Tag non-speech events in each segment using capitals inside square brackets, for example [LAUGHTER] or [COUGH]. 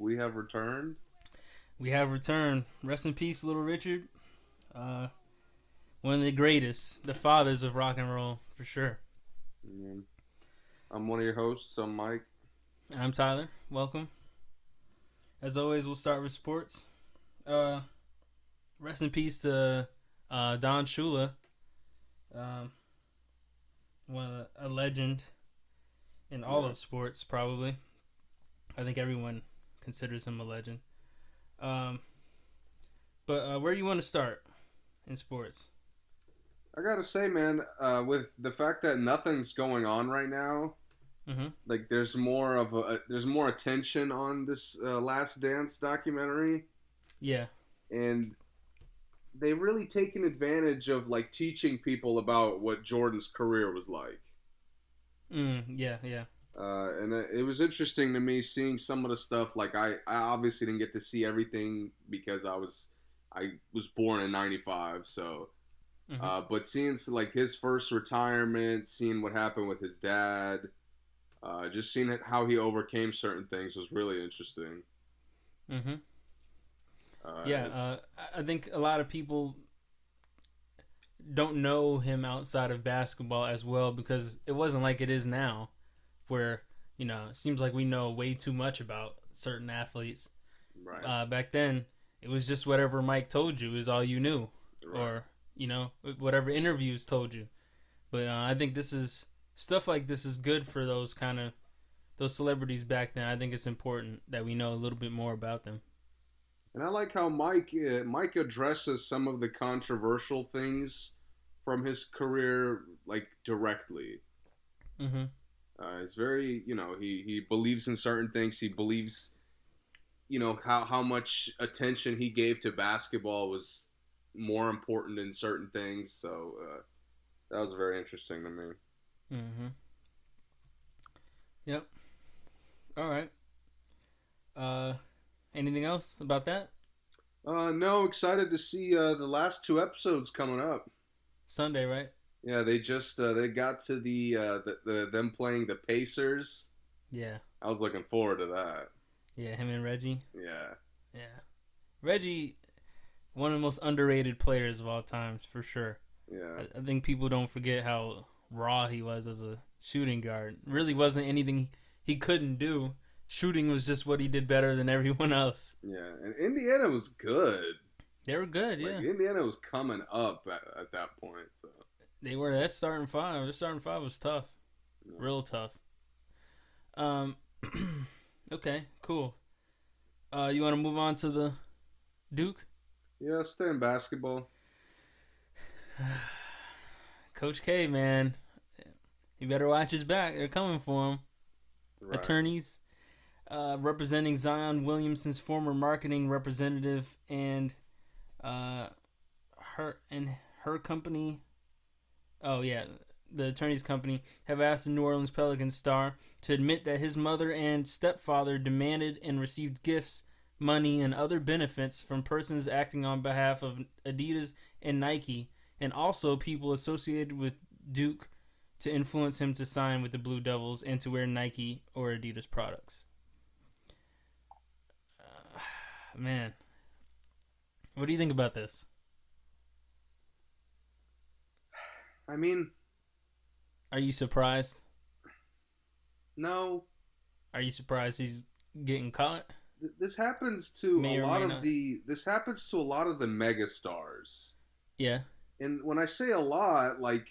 We have returned. We have returned. Rest in peace, Little Richard. Uh, one of the greatest, the fathers of rock and roll, for sure. I'm one of your hosts. I'm Mike. And I'm Tyler. Welcome. As always, we'll start with sports. Uh, rest in peace to uh, Don Shula. Um, one a legend in all Yeah. of sports, probably. I think everyone considers him a legend. Um, but uh, where do you want to start in sports? I gotta say, man, uh, with the fact that nothing's going on right now, Mm-hmm. like there's more of a there's more attention on this uh, Last Dance documentary, Yeah. and they've really taken advantage of like teaching people about what Jordan's career was like. Mm, yeah. Yeah. Uh, and it it was interesting to me seeing some of the stuff. Like I, I obviously didn't get to see everything because I was, I was born in '95. So, Mhm. uh, but seeing like his first retirement, seeing what happened with his dad, uh, just seeing it- how he overcame certain things was really interesting. Mm-hmm. Uh, Yeah, uh, I think a lot of people don't know him outside of basketball as well because it wasn't like it is now, where you know it seems like we know way too much about certain athletes. right, Uh, back then, it was just whatever Mike told you is all you knew, right. or you know whatever interviews told you. But uh, I think this is stuff like this is good for those kind of those celebrities back then. I think it's important that we know a little bit more about them. And I like how Mike uh, Mike addresses some of the controversial things from his career like directly. Mm-hmm. Uh, it's very, you know, he, he believes in certain things. He believes, you know, how, how much attention he gave to basketball was more important in certain things. So uh, that was very interesting to me. Mm-hmm. Yep. All right. Uh, anything else about that? Uh, no, excited to see uh, the last two episodes coming up. Sunday, right? Yeah, they just uh, they got to the, uh, the the them playing the Pacers. Yeah. I was looking forward to that. Yeah, him and Reggie. Yeah, Yeah. Reggie, one of the most underrated players of all times, for sure. yeah. I, I think people don't forget how raw he was as a shooting guard. Really wasn't anything he, couldn't do. Shooting was just what he did better than [LAUGHS] everyone else. Yeah, and Indiana was good. They were good, yeah. Like Indiana was coming up at, at that point. So They were that starting five. Their starting five was tough, Yeah. real tough. Um, [CLEARS THROAT] okay, cool. Uh, you want to move on to the Duke, yeah, stay in basketball. [SIGHS] Coach K, man. you better watch his back. They're coming for him. Right. Attorneys, uh, representing Zion Williamson's former marketing representative and uh, her and her company. Oh yeah, the attorney's company have asked the New Orleans Pelicans star to admit that his mother and stepfather demanded and received gifts, money, and other benefits from persons acting on behalf of Adidas and Nike, and also people associated with Duke to influence him to sign with the Blue Devils and to wear Nike or Adidas products. Uh, [SIGHS] man, what do you think about this? I mean, Are you surprised? no. Are you surprised he's getting caught? th- This happens to May a lot of not. the. This happens to a lot of the mega stars. Yeah. And when I say a lot, like,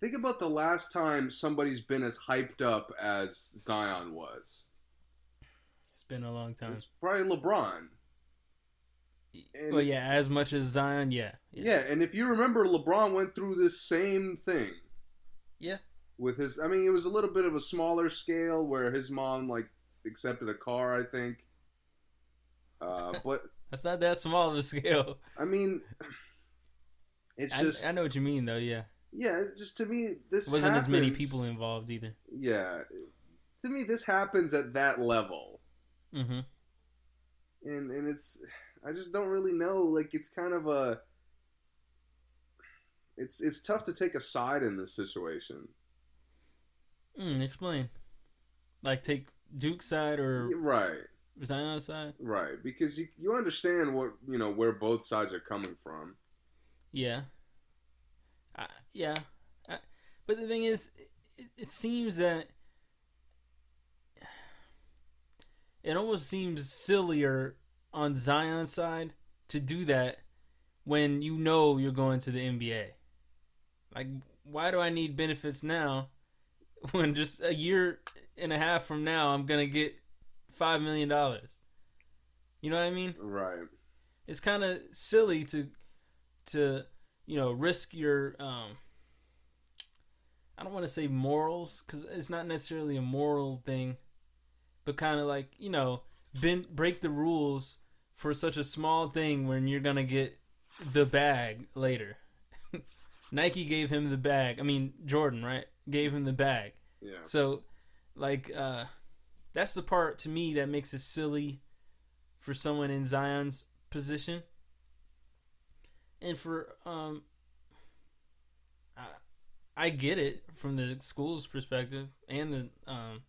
think about the last time somebody's been as hyped up as Zion was. It's been a long time. was probably LeBron. And- well, yeah, as much as Zion, yeah. Yeah, and if you remember, LeBron went through this same thing. Yeah. With his, I mean, it was a little bit of a smaller scale where his mom like accepted a car, I think. Uh, [LAUGHS] but That's not that small of a scale. I mean, it's I, just I know what you mean, though. Yeah, yeah. Just to me, this wasn't as many people involved either. Yeah, to me, this happens at that level, Mm-hmm. and and it's I just don't really know. Like it's kind of a it's it's tough to take a side in this situation. Mm, explain. Like take Duke's side or Right, Zion's side. right. Because you you understand what you know where both sides are coming from. Yeah. I, yeah. I, but the thing is, it, it seems that it almost seems sillier on Zion's side to do that when you know you're going to the NBA. Like, why do I need benefits now [LAUGHS] when just a year and a half from now I'm gonna get five million dollars? You know what I mean? Right. it's kind of silly to to you know risk your um I don't want to say morals cuz it's not necessarily a moral thing but kind of like you know bend, break the rules for such a small thing when you're to get the bag later [LAUGHS] Nike gave him the bag I mean Jordan right gave him the bag Yeah. so, like, uh, that's the part to me that makes it silly for someone in Zion's position. And for, um, I, I get it from the school's perspective and the, um,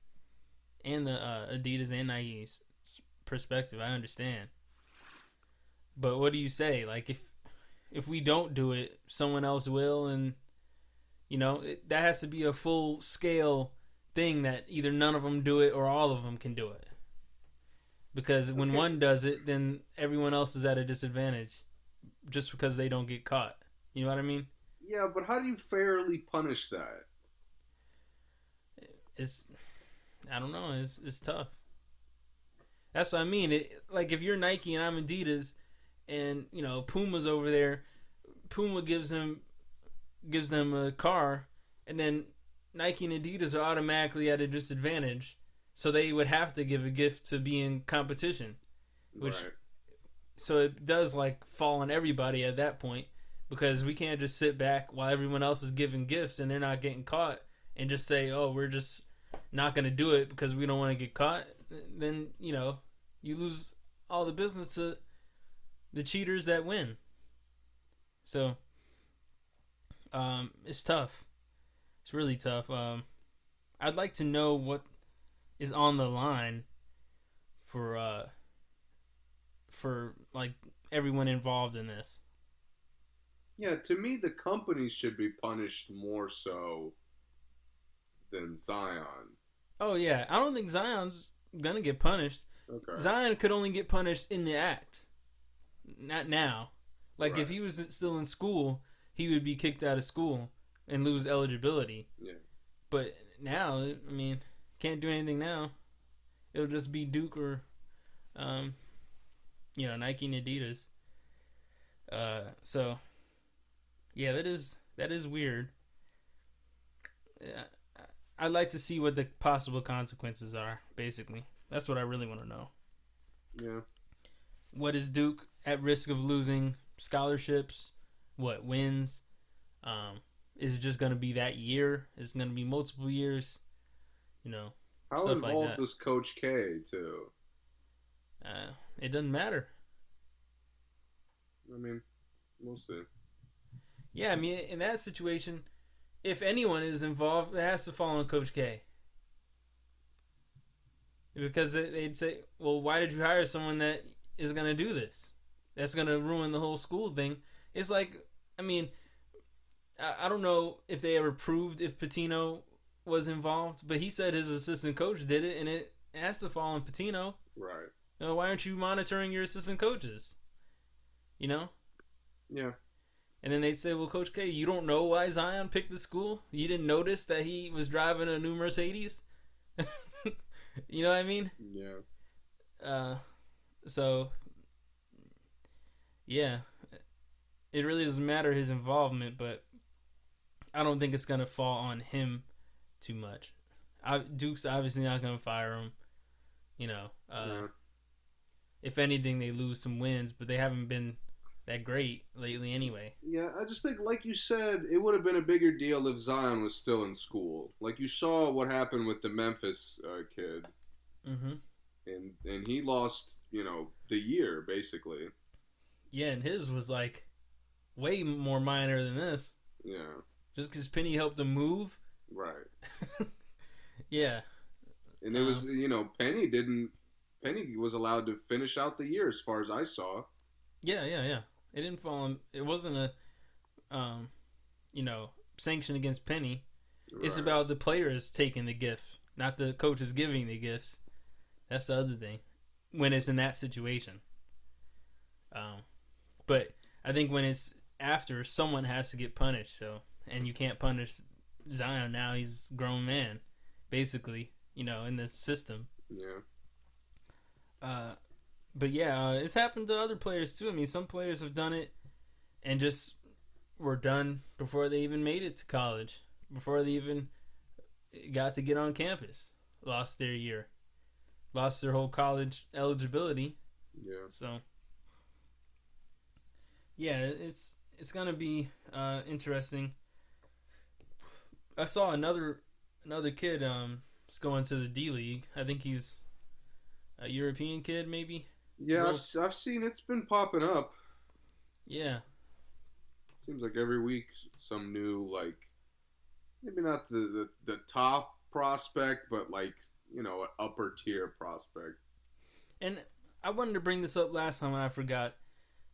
and the uh, Adidas and Nike's perspective. I understand. But what do you say? Like, if, if we don't do it, someone else will, and, you know, it, that has to be a full scale thing that either none of them do it or all of them can do it. Because when Okay. one does it, then everyone else is at a disadvantage just because they don't get caught. You know what I mean? Yeah, but how do you fairly punish that? It's I don't know, it's it's tough. That's what I mean. It like if you're Nike and I'm Adidas and, you know, Puma's over there, Puma gives them gives them a car and then Nike and Adidas are automatically at a disadvantage. So they would have to give a gift to be in competition. Which- right. So it does like fall on everybody at that point because we can't just sit back while everyone else is giving gifts and they're not getting caught and just say, "Oh, we're just not going to do it because we don't want to get caught." Then, you know, you lose all the business to the cheaters that win. So um it's tough. It's really tough. Um I'd like to know what is on the line for uh for like everyone involved in this. Yeah, to me, the companies should be punished more so than Zion. Oh yeah, I don't think Zion's gonna get punished. Okay. Zion could only get punished in the act, not now. Like if he was still in school, he would be kicked out of school and lose eligibility. Yeah. But now, I mean, can't do anything now. It'll just be Duke or, um, you know, Nike and Adidas. Uh, so, yeah, that is that is weird. I'd like to see what the possible consequences are. Basically, that's what I really want to know. Yeah. What is Duke at risk of losing scholarships? What wins? Um, is it just going to be that year? Is it going to be multiple years? You know, How Stuff like involved was Coach K too? uh, it doesn't matter. I mean, we'll see. Yeah, I mean, in that situation, if anyone is involved, it has to fall on Coach K. Because they'd say, well, why did you hire someone that is going to do this? That's going to ruin the whole school thing. It's like, I mean, I, I don't know if they ever proved if Pitino was involved, but he said his assistant coach did it, and it has to fall on Pitino. Right. You know, why aren't you monitoring your assistant coaches? You know? Yeah. And then they'd say, "Well, Coach K, you don't know why Zion picked the school? You didn't notice that he was driving a new Mercedes? [LAUGHS] you know what I mean? Yeah. Uh, so yeah, it really doesn't matter his involvement, but I don't think it's gonna fall on him too much. I, Duke's obviously not gonna fire him. You know, uh, yeah. if anything, they lose some wins, but they haven't been that great lately anyway. Yeah, I just think, like you said, it would have been a bigger deal if Zion was still in school. Like you saw what happened with the Memphis uh, kid, Mm-hmm. and and he lost, you know, the year basically. Yeah, and his was like way more minor than this. Yeah, Just because Penny helped him move. right. [LAUGHS] Yeah, And it was, you know, Penny didn't. Penny was allowed to finish out the year, as far as I saw. yeah, yeah, yeah. It didn't fall. In, it wasn't a, um, you know, sanction against Penny. It's about the players taking the gift, not the coaches giving the gifts. That's the other thing. When it's in that situation. Um, but I think when it's after, someone has to get punished. So, and you can't punish Zion now. He's a grown man, basically. You know, in the system. Yeah. Uh, but yeah, uh, it's happened to other players too. I mean, some players have done it and just were done before they even made it to college, before they even got to get on campus. Lost their year, lost their whole college eligibility. Yeah. So, yeah, it's it's gonna be uh, interesting. I saw another another kid um is going to the D League. I think he's a European kid, maybe. Yeah, I've, I've seen it's been popping up. Yeah, Seems like every week some new like maybe not the the, the top prospect, but like you know an upper tier prospect. and I wanted to bring this up last time and I forgot.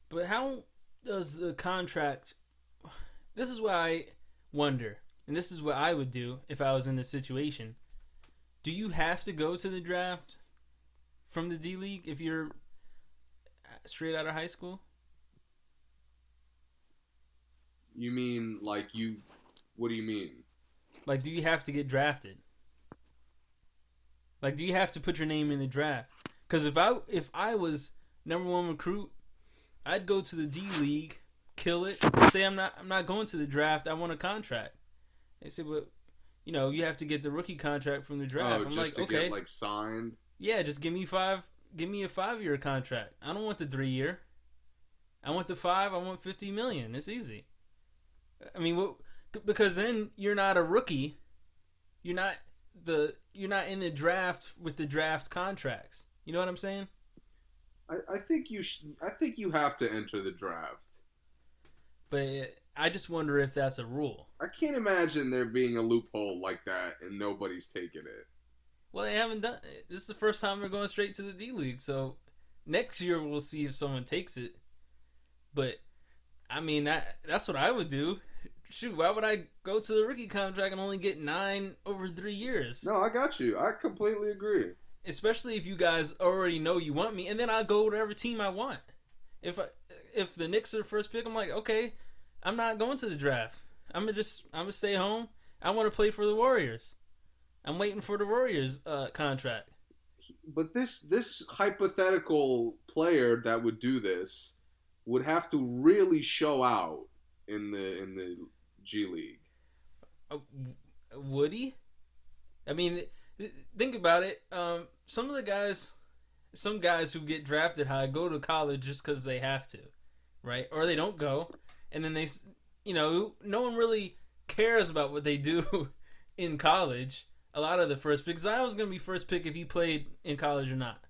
But how does the contract? This is what I wonder, and this is what I would do if I was in this situation. Do you have to go to the draft from the D League if you're straight out of high school? You mean like you? What do you mean? Like, do you have to get drafted? Like, do you have to put your name in the draft? Because if I if I was number one recruit, I'd go to the D League, kill it, say I'm not I'm not going to the draft. I want a contract. They say, but you know, you have to get the rookie contract from the oh, draft. oh, I'm just like, to okay, get like signed. yeah, just give me five. Give me a five year contract. I don't want the three year. I want the five. I want fifty million. It's easy. I mean, what? Because then you're not a rookie. You're not the. You're not in the draft with the draft contracts. You know what I'm saying? I, I think you sh- I think you have to enter the draft. But I just wonder if that's a rule. I can't imagine there being a loophole like that and nobody's taking it. Well, they haven't done. It. This is the first time they're going straight to the D League. So next year we'll see if someone takes it. But I mean that that's what I would do. Shoot, why would I go to the rookie contract and only get nine over three years? No, I got you. I completely agree. Especially if you guys already know you want me, and then I'll go whatever team I want. If I, if the Knicks are the first pick, I'm like, okay, I'm not going to the draft. I'm gonna just I'm gonna stay home. I want to play for the Warriors. I'm waiting for the Warriors uh, contract. But this this hypothetical player that would do this would have to really show out in the in the G League. Uh, would he? I mean, think about it. Um, some of the guys, some guys who get drafted high go to college just because they have to, right? Or they don't go, and then they, you know, no one really cares about what they do [LAUGHS] in college. A lot of the first picks, I was gonna be first pick if he played in college or not.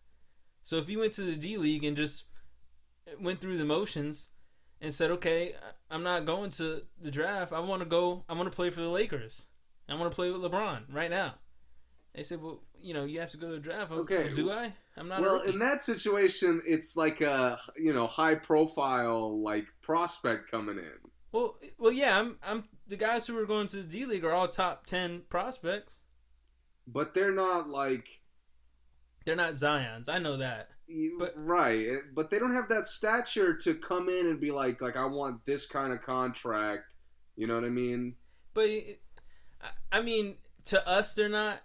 So if he went to the D League and just went through the motions and said, "Okay, I'm not going to the draft. I want to go. I want to play for the Lakers. I want to play with LeBron right now." They said, "Well, you know, you have to go to the draft." Okay. Do I? I'm not. Well, in that situation, it's like a you know high profile like prospect coming in. well, well, yeah. I'm. I'm the guys who are going to the D League are all top ten prospects. But they're not like They're not Zion's. I know that. But- right. Eh, but they don't have that stature to come in and be like like I want this kind of contract. You know what I mean? But I- I mean, to us, they're not.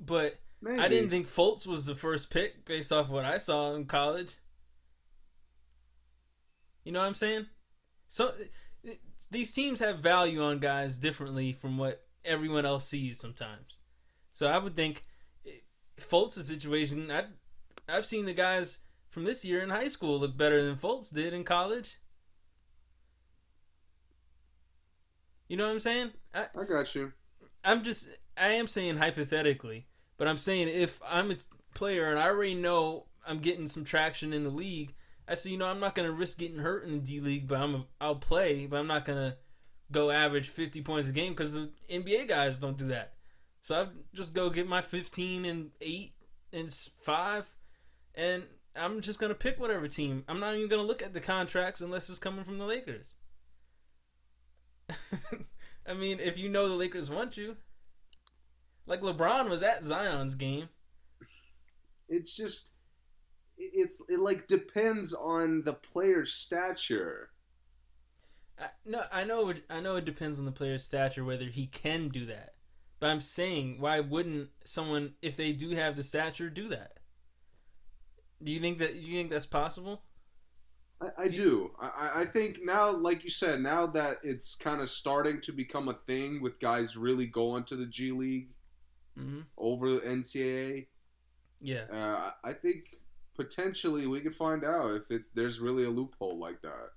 But Maybe. I didn't think Fultz was the first pick based off what I saw in college. You know what I'm saying? So these teams have value on guys differently from what everyone else sees sometimes. So I would think eh, Fultz' situation. I've I've seen the guys from this year in high school look better than Fultz did in college. You know what I'm saying? I, I got you. I'm just I am saying hypothetically, but I'm saying if I'm a player and I already know I'm getting some traction in the league, I say you know I'm not gonna risk getting hurt in the D League, but I'm a, I'll play, but I'm not gonna go average 50 points a game because the NBA guys don't do that. So I just go get my 15 and eight and five, and I'm just gonna pick whatever team. I'm not even gonna look at the contracts unless it's coming from the Lakers. [LAUGHS] I mean, if you know the Lakers want you, like LeBron was at Zion's game. It's just it's it like depends on the player's stature. I, no, I know. It, I know it depends on the player's stature whether he can do that. But I'm saying, why wouldn't someone, if they do have the stature, do that? Do you think that? Do you think that's possible? I, I do. I, I- I think now, like you said, now that it's kind of starting to become a thing with guys really going to the G League Mm-hmm. over the NCAA, Yeah. uh, I think potentially we could find out if it's there's really a loophole like that,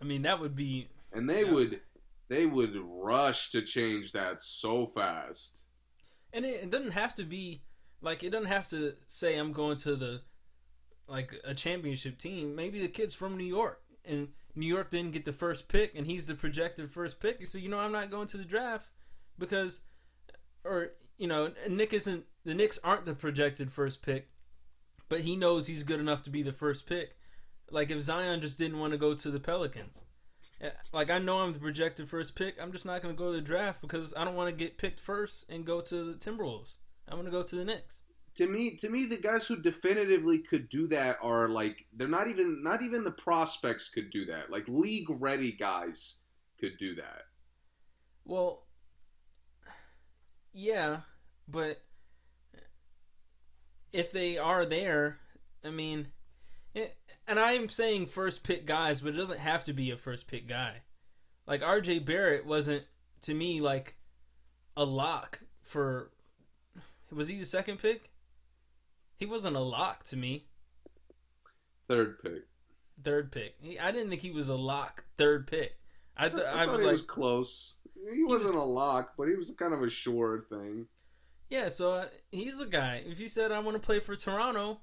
I mean, that would be. and they Yeah. would they would rush to change that so fast. And it, it doesn't have to be like it doesn't have to say I'm going to the like a championship team. Maybe the kid's from New York and New York didn't get the first pick and he's the projected first pick. He said, you know, I'm not going to the draft because or you know, Nick isn't the Knicks aren't the projected first pick, but he knows he's good enough to be the first pick. Like if Zion just didn't want to go to the Pelicans. eh, Like I know I'm the projected first pick. I'm just not going to go to the draft because I don't want to get picked first and go to the Timberwolves. I want to go to the Knicks. to me to me the guys who definitively could do that are like they're not even not even the prospects could do that like league ready guys could do that Well, yeah, but if they are there, I mean, it, and I'm saying first pick guys, but it doesn't have to be a first pick guy. Like RJ Barrett wasn't to me like a lock for. Was he the second pick? He wasn't a lock to me. third pick Third pick. He, I didn't think he was a lock. Third pick. I, th- I, I, thought was he like, was close he was- wasn't a lock but he was kind of a sure thing Yeah, so uh, he's the guy. If you said I want to play for Toronto,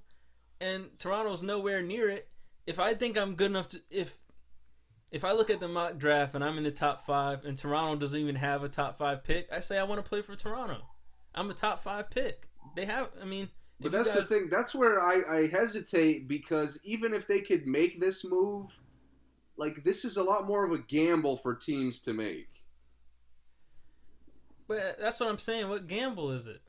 and Toronto's nowhere near it, if I think I'm good enough to, if if I look at the mock draft and I'm in the top five, and Toronto doesn't even have a top five pick, I say I want to play for Toronto. I'm a top five pick. They have, I mean, but that's guys- the thing that's where I, I hesitate because even if they could make this move like this is a lot more of a gamble for teams to make But that's what I'm saying. What gamble is it?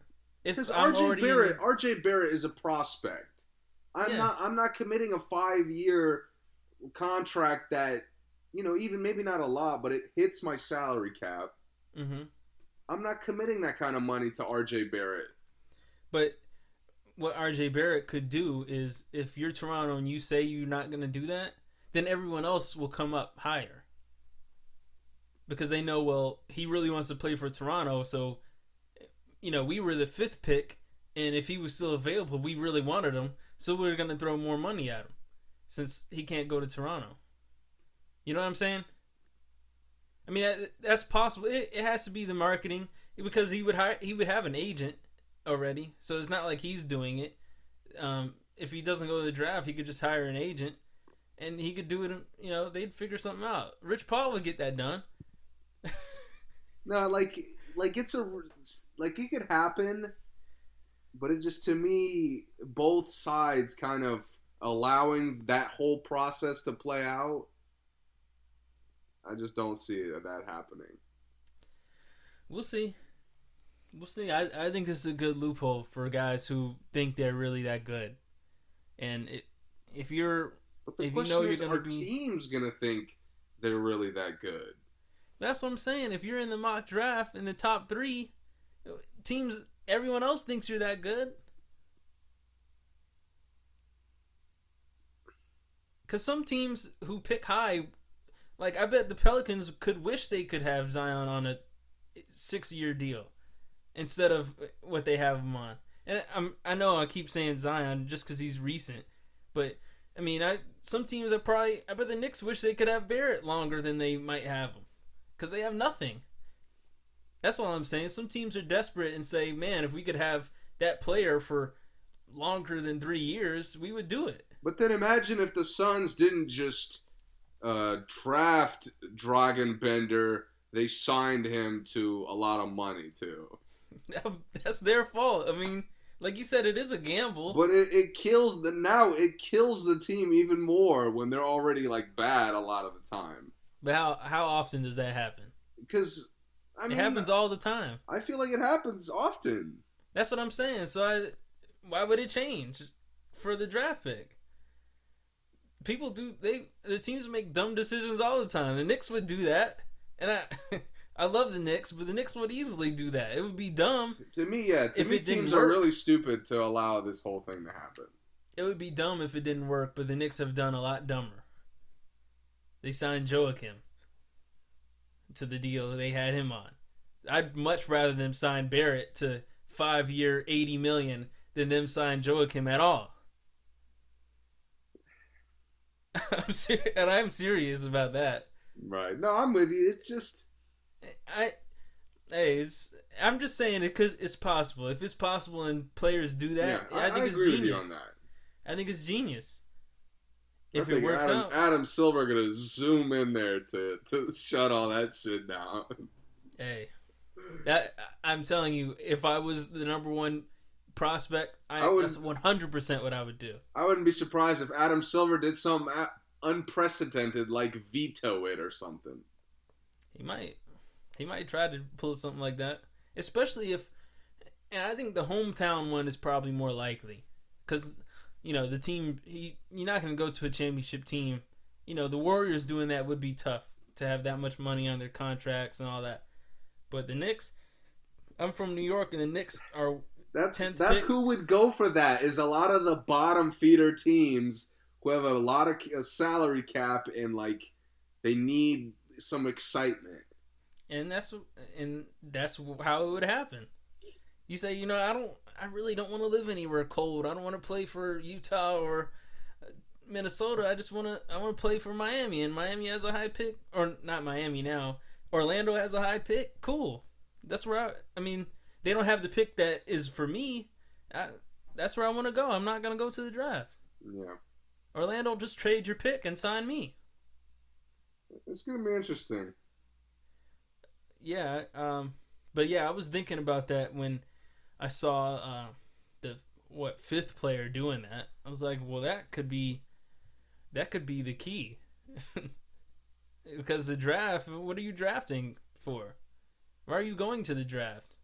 If Because I'm RJ already in Barrett, the- RJ Barrett is a prospect. I'm Yeah. not. I'm not committing a five year contract that, you know, even maybe not a lot, but it hits my salary cap. Mhm. I'm not committing that kind of money to RJ Barrett. But what RJ Barrett could do is if you're Toronto and you say you're not going to do that, then everyone else will come up higher. Because they know, well, he really wants to play for Toronto, so you know, we were the fifth pick, and if he was still available, we really wanted him, so we are to throw more money at him since he can't go to Toronto. You know what I'm saying? I mean, that, that's possible. It, it has to be the marketing because he would hire, he would have an agent already, so it's not like he's doing it. Um, if he doesn't go to the draft, he could just hire an agent, and he could do it. You know, they'd figure something out. Rich Paul would get that done. No, like, like it's a, like it could happen, but it just to me, both sides kind of allowing that whole process to play out. I just don't see that happening. We'll see. We'll see. I, I think this is a good loophole for guys who think they're really that good. And it, if you're But the If you know question you're is, are be- teams gonna think they're really that good? That's what I'm saying. If you're in the mock draft in the top three, teams, everyone else thinks you're that good. Because some teams who pick high, like I bet the Pelicans could wish they could have Zion on a six-year deal instead of what they have him on. and I'm I know I keep saying Zion just because he's recent, but I mean I some teams are probably I bet the Knicks wish they could have Barrett longer than they might have him because they have nothing. That's all I'm saying. Some teams are desperate and say, man, if we could have that player for longer than three years, we would do it. But then imagine if the Suns didn't just uh, draft Dragan Bender, they signed him to a lot of money too. [LAUGHS] That's their fault. I mean, like you said, it is a gamble. But it, it kills the now it kills the team even more when they're already like bad a lot of the time. But how how often does that happen? Because I mean, it happens all the time. I feel like it happens often. That's what I'm saying. So I, why would it change for the draft pick? People do they the teams make dumb decisions all the time. The Knicks would do that, and I [LAUGHS] I love the Knicks, but the Knicks would easily do that. It would be dumb. To me, yeah. To If me, teams are really stupid to allow this whole thing to happen. It would be dumb if it didn't work, but the Knicks have done a lot dumber. They signed Joakim to the deal they had him on. I'd much rather them sign Barrett to five year, eighty million than them sign Joakim at all. [LAUGHS] I'm ser- and I'm serious about that. Right. No, I'm with you. It's just I, hey, it's I'm just saying it because it's possible. If it's possible and players do that, yeah. I, I, think I it's genius. on that. I think it's genius. I If it think works Adam, out, Adam Silver gonna zoom in there to to shut all that shit down. Hey, that I'm telling you, if I was the number one prospect, I, I would- that's 100 percent what I would do. I wouldn't be surprised if Adam Silver did some a- unprecedented, like veto it or something. He might, he might try to pull something like that, especially if, and I think the hometown one is probably more likely, because you know the team he you're not gonna go to a championship team. You know the Warriors doing that would be tough to have that much money on their contracts and all that, but the Knicks. I'm from New York, and the Knicks are That's that's pick. who would go for that. Is a lot of the bottom feeder teams who have a lot of a salary cap and like they need some excitement. and that's and that's how it would happen. You say, you know, I don't, I really don't want to live anywhere cold. I don't want to play for Utah or uh, Minnesota. I just want to, I want to play for Miami, and Miami has a high pick, or not Miami now. Orlando has a high pick. Cool. That's where I. I mean, they don't have the pick that is for me. I, that's where I want to go. I'm not gonna go to the draft. Yeah, Orlando, just trade your pick and sign me. it's gonna be interesting. yeah um but yeah i was thinking about that when i saw uh the what fifth player doing that i was like well that could be that could be the key [LAUGHS] because the draft what are you drafting for why are you going to the draft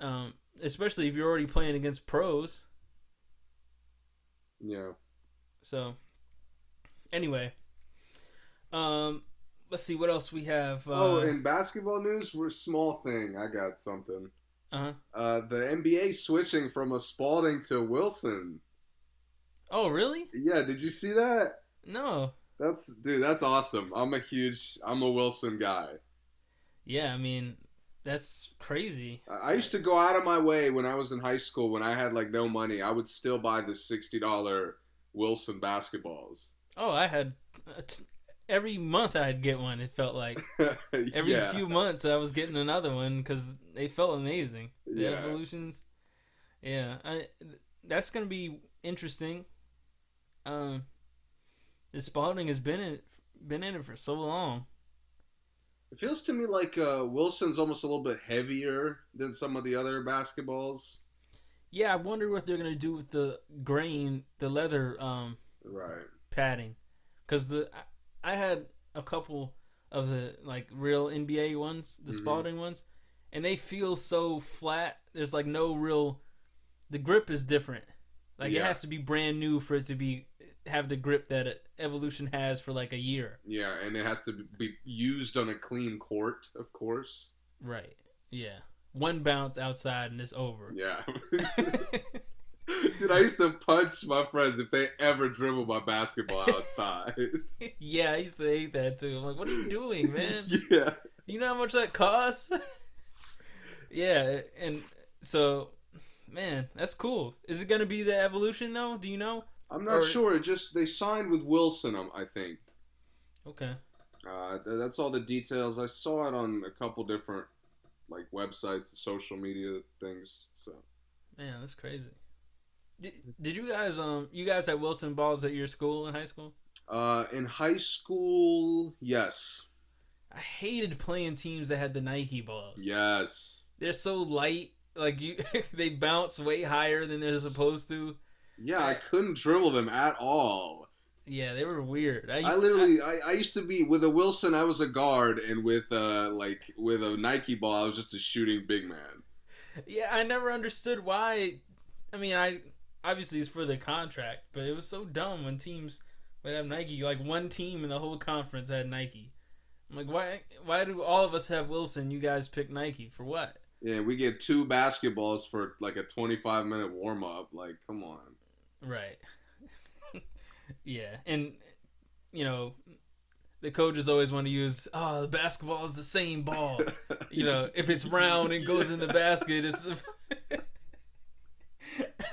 um especially if you're already playing against pros Yeah. so anyway um let's see what else we have uh, oh, in basketball news, we're small thing. I got something. Uh-huh Uh, the NBA switching from a Spalding to Wilson. oh really Yeah, did you see that? no That's dude, that's awesome. I'm a huge, I'm a Wilson guy. Yeah, I mean, that's crazy. I used to go out of my way when I was in high school when I had like no money. I would still buy the sixty dollar Wilson basketballs. Oh, I had every month I'd get one. It felt like [LAUGHS] every yeah. few months I was getting another one because they felt amazing. The Yeah. evolutions. Yeah, I, that's gonna be interesting. Um, the Spalding has been in been in it for so long. It feels to me like uh, Wilson's almost a little bit heavier than some of the other basketballs. Yeah, I wonder what they're gonna do with the grain, the leather um Right. padding because the I, had a couple of the like real NBA ones, the Mhm. Spalding ones, and they feel so flat. There's like no real. The grip is different. Like it has to be brand new for it to be have the grip that Evolution has for like a year. Yeah, and it has to be used on a clean court, of course. Right. Yeah. One bounce outside and it's over. Yeah. [LAUGHS] [LAUGHS] Dude, I used to punch my friends if they ever dribble my basketball outside. [LAUGHS] yeah, I used to hate that too. I'm like, what are you doing, man? [LAUGHS] yeah. You know how much that costs? [LAUGHS] yeah, and so man, that's cool. Is it gonna be the evolution though? Do you know? I'm not Or- sure. It just they signed with Wilson. um, I think. Okay. Uh, th- that's all the details. I saw it on a couple different like websites, social media things. So Man, that's crazy. Did, did you guys um you guys had Wilson balls at your school in high school? uh, in high school, yes, I hated playing teams that had the Nike balls. yes, They're so light, like you [LAUGHS] they bounce way higher than they're supposed to. yeah. I couldn't dribble them at all. Yeah, they were weird. I, used I literally, I, I used to be with a Wilson. I was a guard, and with uh, like with a Nike ball, I was just a shooting big man. yeah, I never understood why. I mean, I obviously it's for the contract, but it was so dumb when teams would have Nike. Like one team in the whole conference had Nike. I'm like, why? Why do all of us have Wilson? You guys pick Nike for what? Yeah, we get two basketballs for like a 25 minute warm up. Like, come on. Right. [LAUGHS] yeah, and you know, the coaches always want to use, oh, the basketball is the same ball. [LAUGHS] you know, if it's round and goes in the basket, it's [LAUGHS]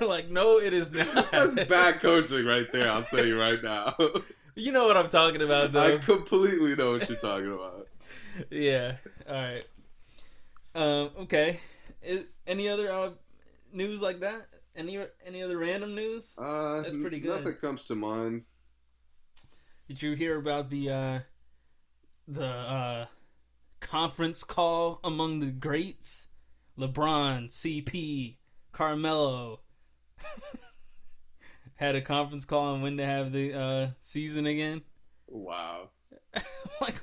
[LAUGHS] like, no, it is not. [LAUGHS] That's bad coaching right there. I'll tell you right now. [LAUGHS] You know what I'm talking about, I completely know what you're talking about. yeah. All right. Um. Okay. Is, any other uh, news like that? Any any other random news? Uh, That's pretty good. Nothing comes to mind. Did you hear about the uh the uh conference call among the greats? LeBron, CP, Carmelo [LAUGHS] had a conference call on when to have the uh season again. Wow. [LAUGHS] like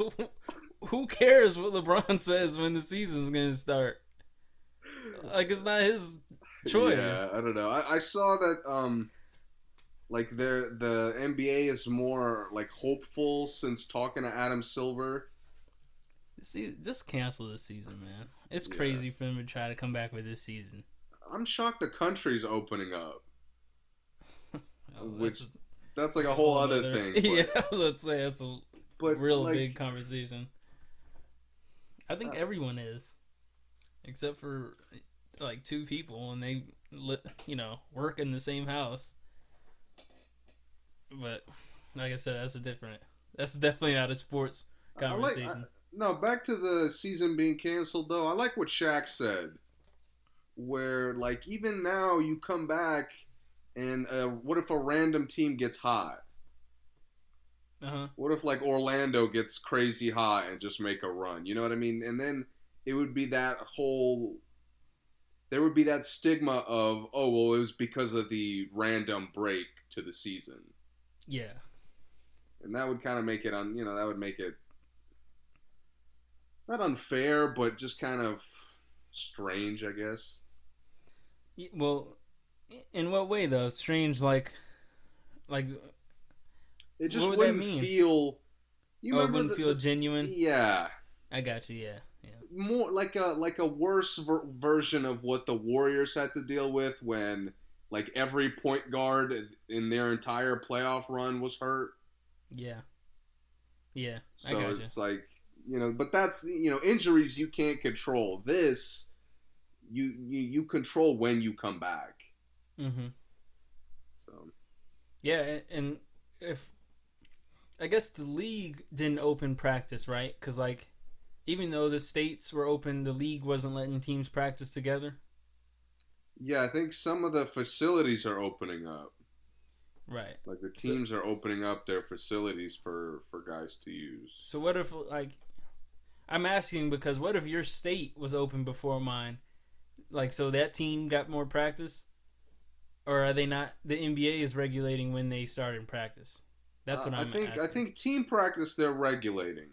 who, cares what LeBron [LAUGHS] says when the season's going to start? Like it's not his choice. Yeah, I don't know. I, I saw that um, like the the NBA is more like hopeful since talking to Adam Silver. See, just cancel this season, man. It's Yeah. crazy for him to try to come back with this season. I'm shocked the country's opening up. [LAUGHS] Oh, Which that's- That's like a whole other other- thing. [LAUGHS] But, yeah, let's say it's a but real like, big conversation. I think Uh, everyone is, except for like two people, and they, you know, work in the same house. But like I said, that's a different. That's definitely not a sports I like, conversation. I, no, back to the season being canceled though. I like what Shaq said, where like even now you come back, and uh, what if a random team gets hot? uh huh. What if like Orlando gets crazy hot and just make a run? You know what I mean? And then it would be that whole. There would be that stigma of oh well it was because of the random break to the season, Yeah. and that would kind of make it on you know that would make it not unfair but just kind of strange I guess. Well, in what way though? Strange, like, like It just would wouldn't feel. You oh, wouldn't the- feel the- genuine. Yeah, I got you. Yeah, yeah. more like a like a worse ver- version of what the Warriors had to deal with when like every point guard in their entire playoff run was hurt. Yeah. Yeah, I So got you. it's like you know, but that's you know injuries you can't control. This you you, you control when you come back. Mm-hmm. So Yeah, and if I guess the league didn't open practice, right? Because like, even though the states were open, the league wasn't letting teams practice together. yeah, I think some of the facilities are opening up. Right. Like the So- teams are opening up their facilities for for guys to use. So what if like, I'm asking because what if your state was open before mine, like so that team got more practice, or are they not? The NBA is regulating when they start in practice. That's what Uh, I'm. I think. I think team practice they're regulating.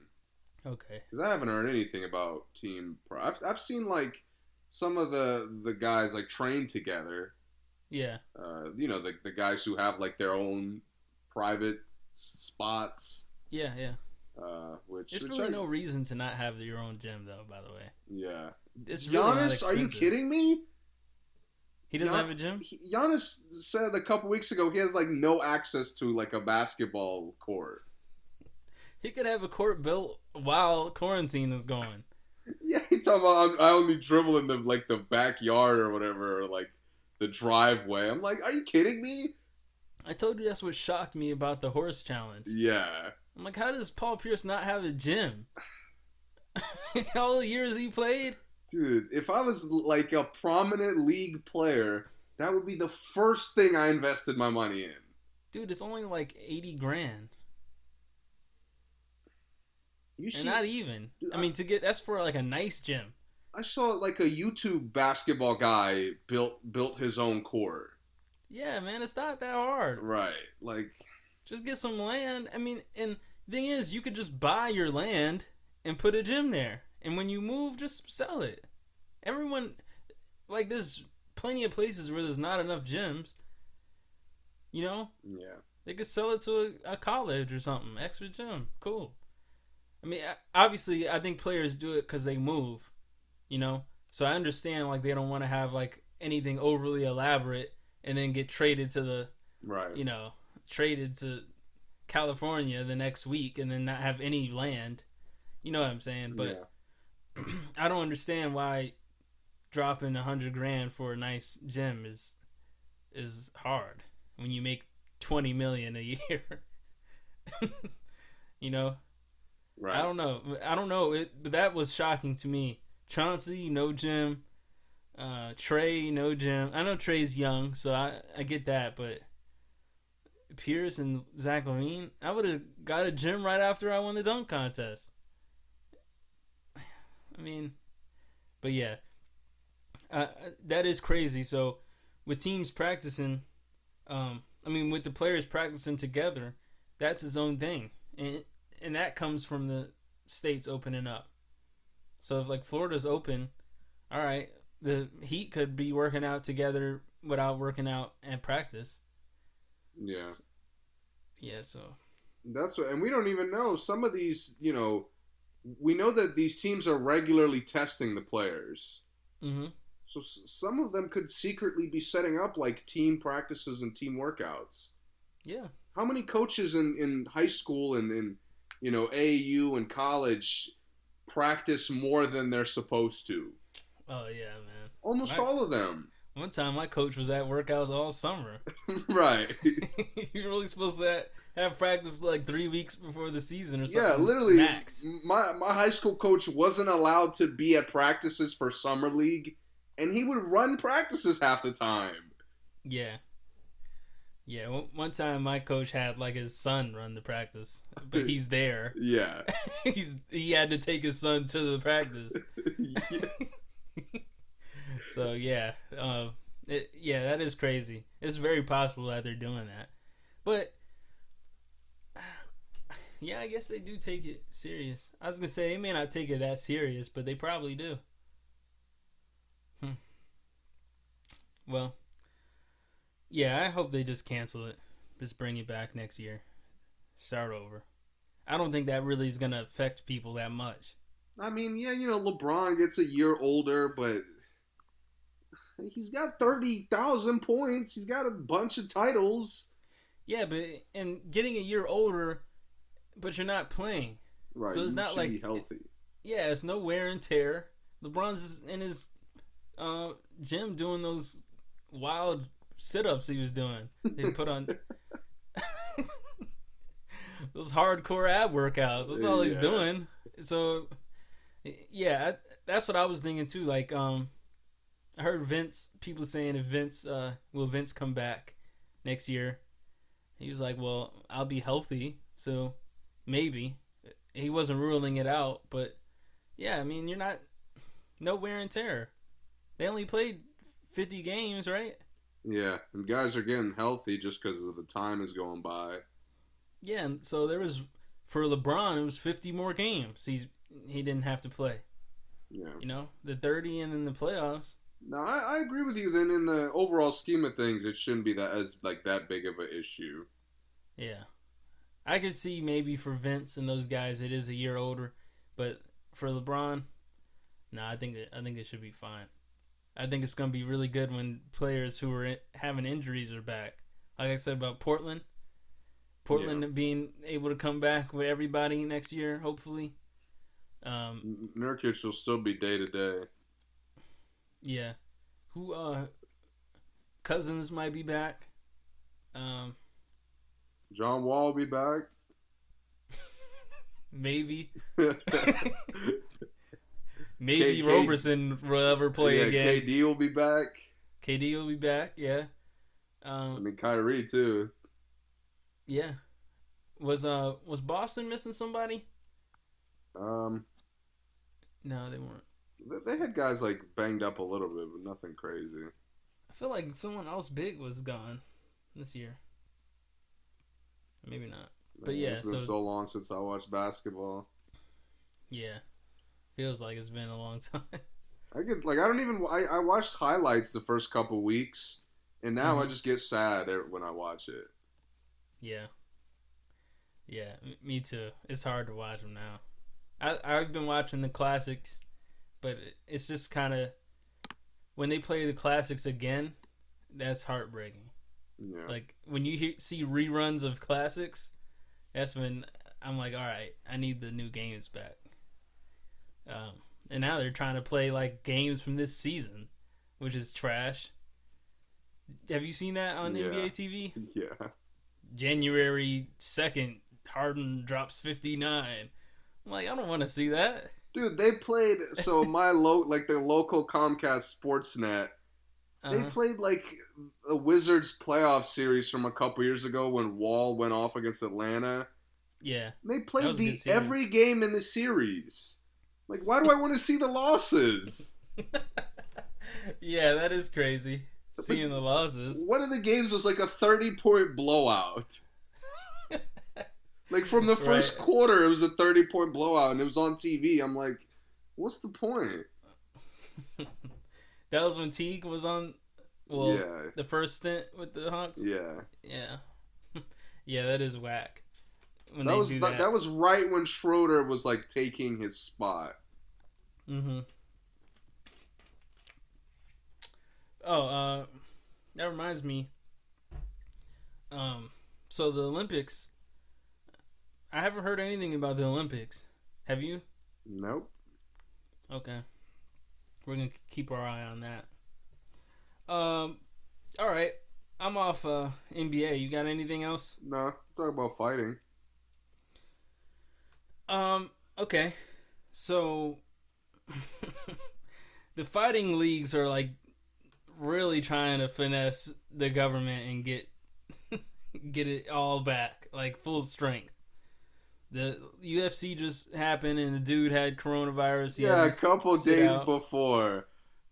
Okay. Because I haven't heard anything about team. Pro- I've I've seen like some of the the guys like train together. Yeah. Uh, you know the the guys who have like their own private spots. Yeah. Yeah. Uh, which, There's really I- no reason to not have your own gym, though. By the way, yeah. it's really Giannis, are you kidding me? He doesn't Gian- have a gym. He, Giannis said a couple weeks ago he has like no access to like a basketball court. He could have a court built while quarantine is going. [LAUGHS] Yeah, he talking about I'm, I only dribble in the like the backyard or whatever, or like the driveway. I'm like, are you kidding me? I told you that's what shocked me about the horse challenge. Yeah. I'm like, how does Paul Pierce not have a gym? [LAUGHS] All the years he played. Dude, if I was like a prominent league player, that would be the first thing I invested my money in. Dude, it's only like 80 grand. You And not even. Dude, I mean, to get that's for like a nice gym. I saw like a YouTube basketball guy built built his own court. Yeah, man, it's not that hard. Right. Like Just get some land. I mean, and thing is, you could just buy your land and put a gym there. And when you move, just sell it. Everyone, like, there's plenty of places where there's not enough gyms. You know, yeah. they could sell it to a, a college or something. Extra gym, cool. I mean, obviously, I think players do it because they move. You know, so I understand like they don't want to have like anything overly elaborate and then get traded to the Right. you know, traded to California the next week and then not have any land. You know what I'm saying? But yeah. [CLEARS THROAT] I don't understand why dropping a hundred grand for a nice gym is is hard when you make twenty million a [LAUGHS] year. [LAUGHS] you know, Right. I don't know. I don't know. It, but that was shocking to me. Chauncey, no gym. Uh, Trey, no gym. I know Trey's young, so I, I get that. But Pierce and Zach LaVine, I would have got a gym right after I won the dunk contest. I mean, but yeah, uh, that is crazy. So with teams practicing, um, I mean, with the players practicing together, that's his own thing, and and that comes from the states opening up. So if like Florida's open, all right, the Heat could be working out together without working out and practice. Yeah. Yeah, so That's what, and we don't even know some of these. You know, we know that these teams are regularly testing the players. hmm So s- some of them could secretly be setting up like team practices and team workouts. yeah, How many coaches in, in high school and in you know AAU and college practice more than they're supposed to? oh yeah, man. Almost Right. all of them. One time my coach was at workouts all summer. [LAUGHS] [LAUGHS] right. You're really supposed to have practice like three weeks before the season or something. Yeah, literally. Max. My my high school coach wasn't allowed to be at practices for summer league, and he would run practices half the time. Yeah. Yeah, one- one time my coach had like his son run the practice, but [LAUGHS] he's there. Yeah. he's he had to take his son to the practice. So yeah, um, it, yeah, that is crazy. It's very possible that they're doing that, but [SIGHS] yeah, I guess they do take it serious. I was gonna say they may not take it that serious, but they probably do. Hmm. Well, yeah, I hope they just cancel it. Just bring it back next year. Start over. I don't think that really is gonna affect people that much. I mean, yeah, you know, LeBron gets a year older, but he's got 30,000 points. He's got a bunch of titles. Yeah, but and getting a year older, but you're not playing. Right. So it's not like- be healthy. Yeah, it's no wear and tear. LeBron's in his uh, gym doing those wild sit-ups he was doing. They put on [LAUGHS] those hardcore ab workouts. That's all he's doing. So yeah, I, that's what I was thinking too. Like, um, I heard Vince people saying if Vince uh, will Vince come back next year. He was like, "Well, I'll be healthy, so maybe." He wasn't ruling it out, but yeah, I mean, you're not no wear and tear. They only played 50 games, right? Yeah, and guys are getting healthy just because of the time is going by. Yeah, and so there was for LeBron, it was 50 more games. He's he didn't have to play. Yeah. You know, the 30 and then the playoffs. No, I, I agree with you. Then, in the overall scheme of things, it shouldn't be that as like that big of an issue. Yeah, I could see maybe for Vince and those guys, it is a year older, but for LeBron, no, I think it, I think it should be fine. I think it's gonna be really good when players who are in, having injuries are back. Like I said about Portland, Portland being able to come back with everybody next year, hopefully. Um, Nurkic will still be day to day. Yeah. Who uh, Cousins might be back. Um, John Wall will be back. [LAUGHS] maybe [LAUGHS] maybe K- K- Roberson will ever play again. KD will be back. KD will be back. Yeah. Um, I mean Kyrie too. yeah. Was uh was Boston missing somebody? Um, No, they weren't. Th- they had guys like banged up a little bit, but nothing crazy. I feel like someone else big was gone this year. Maybe not. But Man, yeah, it's been so- so long since I watched basketball. Yeah. Feels like it's been a long [LAUGHS] time. I get like I don't even I, I watched highlights the first couple weeks, and now I Mhm. just get sad e- when I watch it. yeah. Yeah, me too. It's hard to watch them now. I I've been watching the classics, but it's just kind of when they play the classics again, that's heartbreaking. Yeah, Like when you hear, see reruns of classics, that's when I'm like, all right, I need the new games back. Um, and now they're trying to play like games from this season, which is trash. Have you seen that on Yeah. NBA TV? [LAUGHS] yeah. January second, Harden drops fifty nine. I'm like, I don't want to see that. Dude, they played so [LAUGHS] my lo like the local Comcast Sportsnet. They Uh-huh. played like a Wizards playoff series from a couple years ago when Wall went off against Atlanta. Yeah, They That played was a the good series. every game in the series. Like, why do I want to see the losses? [LAUGHS] yeah, that is crazy. Seeing the losses. One of the games was like a thirty point blowout. Like from the first Right. quarter, it was a thirty point blowout, and it was on TV. I'm like, what's the point? [LAUGHS] That was when Teague was on. Well, yeah, the first stint with the Hawks. yeah. Yeah, [LAUGHS] yeah, that is whack. When That they was that. that was right when Schroeder was like taking his spot. Mm-hmm. Oh, uh, that reminds me. Um, so the Olympics. I haven't heard anything about the Olympics. Have you? Nope. Okay. We're gonna keep our eye on that. Um, all right. I'm off uh NBA. You got anything else? No. Talk about fighting. Um. Okay. So, [LAUGHS] the fighting leagues are like really trying to finesse the government and get [LAUGHS] get it all back, like full strength. The UFC just happened, and the dude had coronavirus. He had yeah, a couple days out. before.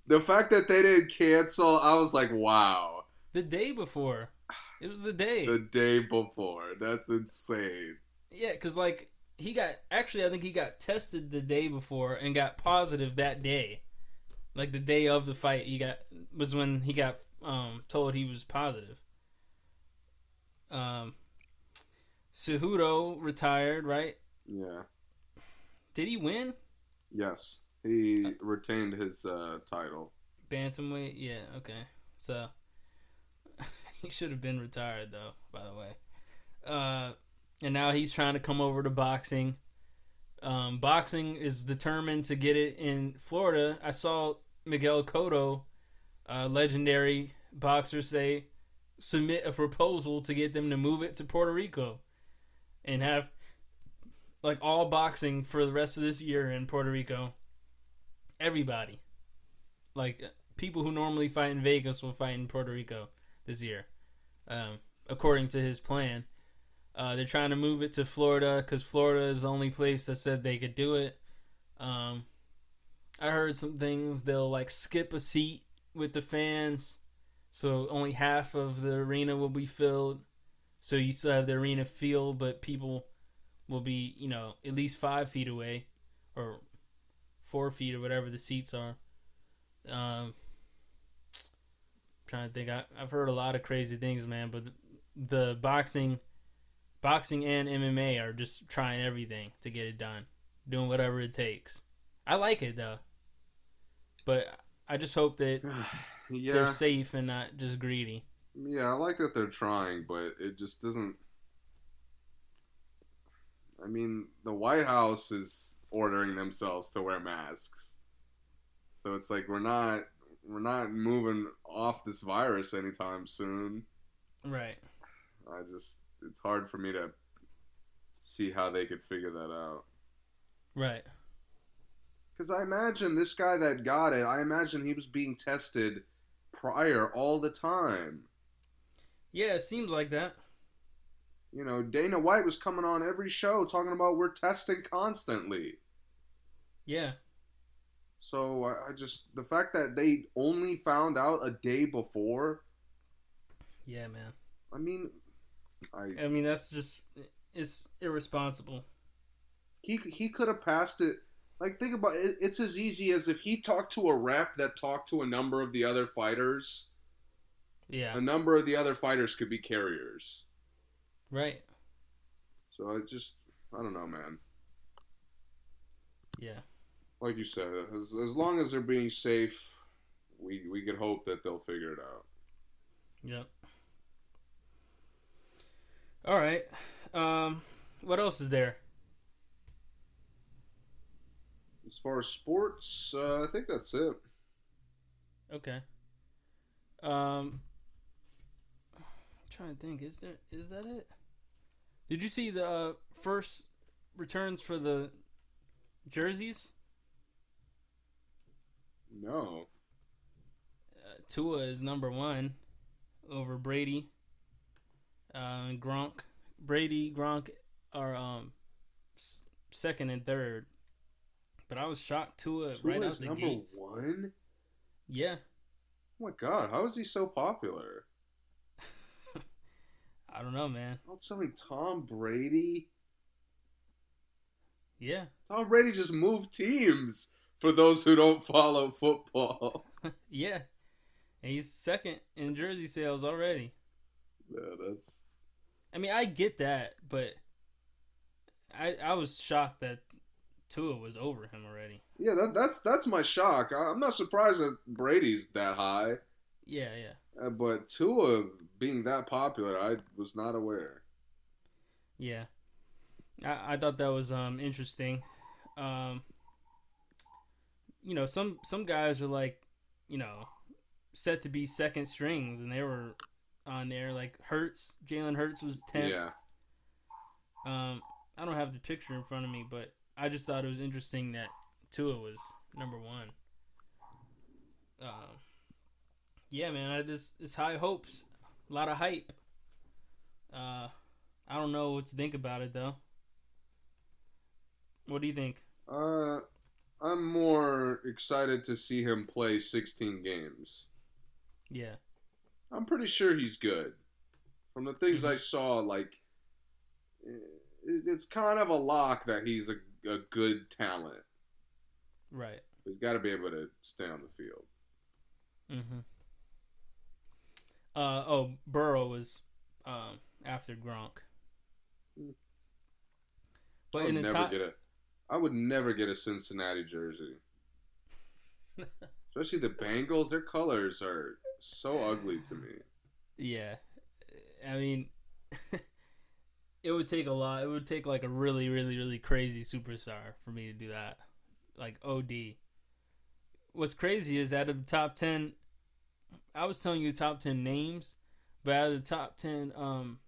The fact that they didn't cancel, I was like, wow. The day before, it was the day. The day before. That's insane. Yeah, because like he got actually, I think he got tested the day before and got positive that day. Like the day of the fight, he got was when he got um, told he was positive. Um, Cejudo retired, right? Yeah. Did he win Yes. He retained his uh, title. bantamweight? Yeah, okay. So [LAUGHS] he should have been retired though. By the way, uh, and now he's trying to come over to boxing. Um, boxing is determined to get it in Florida. I saw Miguel Cotto, a legendary boxer, say submit a proposal to get them to move it to Puerto Rico and have like all boxing for the rest of this year in Puerto Rico. Everybody, like people who normally fight in Vegas, will fight in Puerto Rico this year, um, according to his plan. Uh, they're trying to move it to Florida because Florida is the only place that said they could do it. Um, I heard some things they'll like skip a seat with the fans, so only half of the arena will be filled. So you still have the arena feel, but people will be, you know, at least five feet away, or four feet, or whatever the seats are. Um, trying to think, I, I've heard a lot of crazy things, man. But the, the boxing, boxing and MMA are just trying everything to get it done, doing whatever it takes. I like it though, but I just hope that [SIGHS] they're safe and not just greedy. Yeah, I like that they're trying, but it just doesn't. I mean, the White House is ordering themselves to wear masks. So it's like we're not we're not moving off this virus anytime soon. Right. I just it's hard for me to see how they could figure that out. Right. Because I imagine this guy that got it, I imagine he was being tested prior all the time. Yeah, it seems like that. You know, Dana White was coming on every show talking about we're testing constantly. Yeah. So I, just the fact that they only found out a day before. Yeah, man. I mean, I I mean, that's just it's irresponsible. he he could have passed it. Like think about it. It's as easy as if he talked to a rep that talked to a number of the other fighters. Yeah. A number of the other fighters could be carriers. Right. So I just I don't know, man. Yeah. Like you said, as, as long as they're being safe, we we could hope that they'll figure it out. Yep. All right. Um, what else is there? As far as sports, uh, I think that's it. Okay. Um, trying to think. Is there is that it? Did you see the uh, first returns for the jerseys? No. Uh, Tua is number one over Brady. Uh, Gronk, Brady, Gronk are um s- second and third. But I was shocked Tua, Tua right out is the number gates. one. Yeah, Oh my god, how is he so popular? I don't know, man. Outselling Tom Brady. Yeah, Tom Brady just moved teams. For those who don't follow football, [LAUGHS] yeah. And he's second in jersey sales already. yeah, that's I mean, I get that, but I I was shocked that Tua was over him already. yeah, that, that's that's my shock. I, I'm not surprised that Brady's that high, Yeah, yeah, uh, but Tua being that popular, I was not aware. yeah. I I thought that was um interesting. Um, you know, some some guys are like, you know, set to be second strings, and they were on there. Like Hurts, Jalen Hurts was tenth. Yeah, Um, I don't have the picture in front of me, but I just thought it was interesting that Tua was number one. Um, yeah, man, I this is high hopes, a lot of hype. Uh, I don't know what to think about it though. What do you think? uh, I'm more excited to see him play 16 games. Yeah, I'm pretty sure he's good. From the things Mhm. I saw, like it's kind of a lock that he's a, a good talent. right. He's got to be able to stay on the field. Mm-hmm. Uh oh, Burrow was um after Gronk. I But would in the never top, get a. I would never get a Cincinnati jersey. [LAUGHS] Especially the Bengals, their colors are so ugly to me. Yeah. I mean, [LAUGHS] it would take a lot. It would take like a really, really, really crazy superstar for me to do that. Like OD. What's crazy is out of the top 10, I was telling you top 10 names, but out of the top 10, um,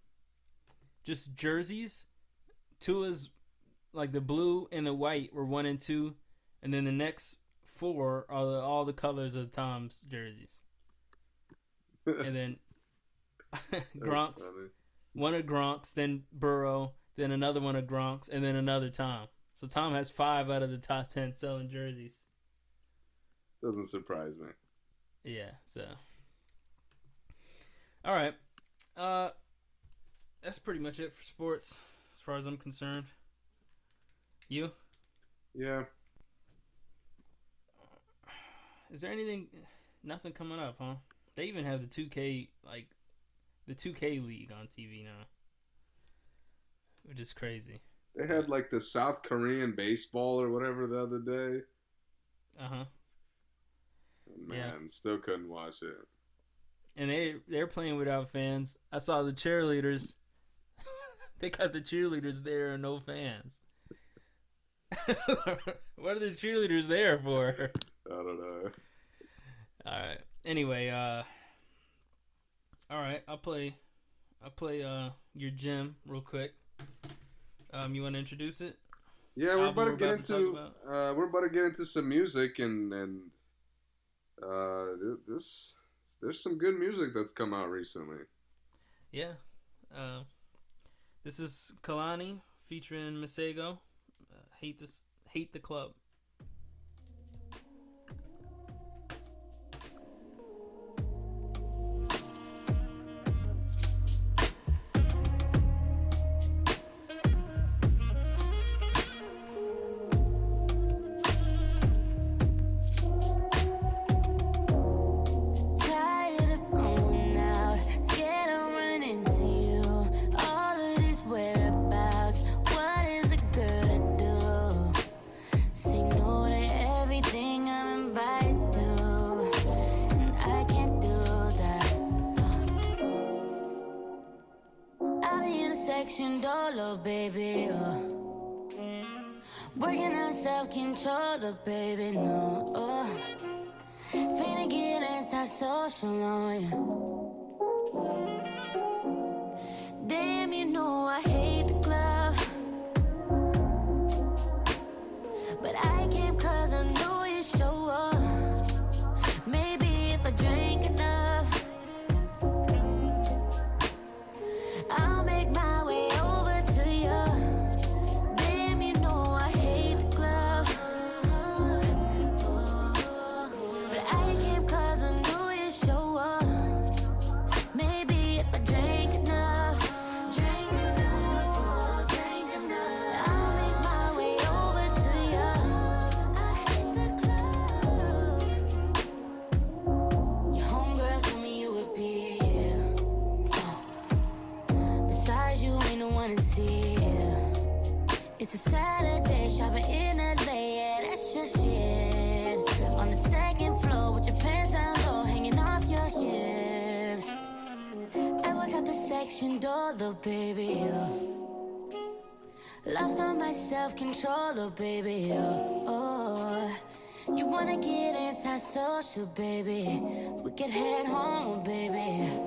just jerseys, two Tua's like the blue and the white were one and two, and then the next four are the, all the colors of Tom's jerseys. And then [LAUGHS] Gronk's one of Gronk's, then Burrow, then another one of Gronk's, and then another Tom. So Tom has five out of the top ten selling jerseys. Doesn't surprise me. Yeah, so all right, uh, that's pretty much it for sports as far as I'm concerned. You? Yeah. Is there anything? Nothing coming up, huh? They even have the 2K like the 2K league on TV now, which is crazy. They had like the South Korean baseball or whatever the other day. Uh huh. Man, Yeah. still couldn't watch it and they they're playing without fans. I saw the cheerleaders. [LAUGHS] they got the cheerleaders there and no fans. [LAUGHS] what are the cheerleaders there for? I don't know. All right. Anyway, uh All right, I'll play I'll play uh your gym real quick. Um you want to introduce it? Yeah, we're about to get about into to uh we're about to get into some music and and uh this there's some good music that's come out recently. Yeah. Uh, this is Kehlani featuring Masego. Uh, hate this hate the club. baby, oh, oh. You wanna get antisocial, baby. We can head home, baby.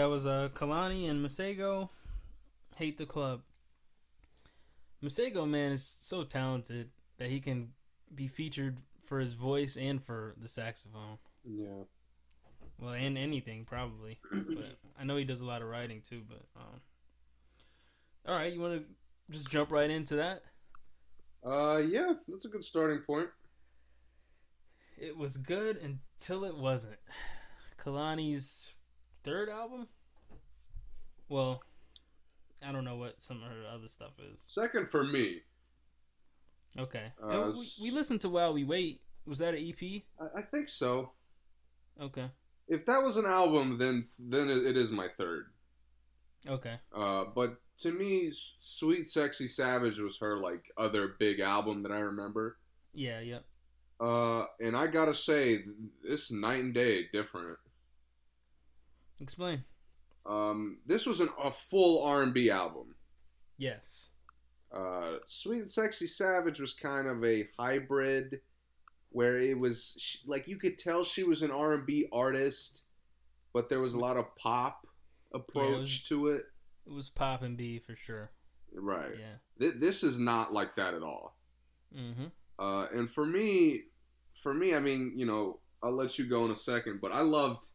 That was uh, Kehlani and Masego. Hate the club. Masego, man, is so talented that he can be featured for his voice and for the saxophone. Yeah. Well, and anything probably. [CLEARS THROAT] but I know he does a lot of writing too. But um, all right, you want to just jump right into that? Uh, yeah, that's a good starting point. It was good until it wasn't. Kehlani's third album. Well, I don't know what some of her other stuff is. Second for me. Okay, Uh, we, we listened to While We Wait. Was that an EP? I, I think so. Okay, If that was an album, then then it, is my third. okay, Uh, but to me, Sweet Sexy Savage was her like other big album that I remember. yeah, yeah. Uh, and I gotta say, this night and day different. Explain. Um, this was an, a full R and B album. Yes. Uh, Sweet and Sexy Savage was kind of a hybrid, where it was sh- like you could tell she was an R and B artist, but there was a lot of pop approach was- to it. It was Pop and B for sure. Right. Yeah. Th- this is not like that at all. Mm-hmm. Uh, and for me, for me, I mean, you know, I'll let you go in a second, but I loved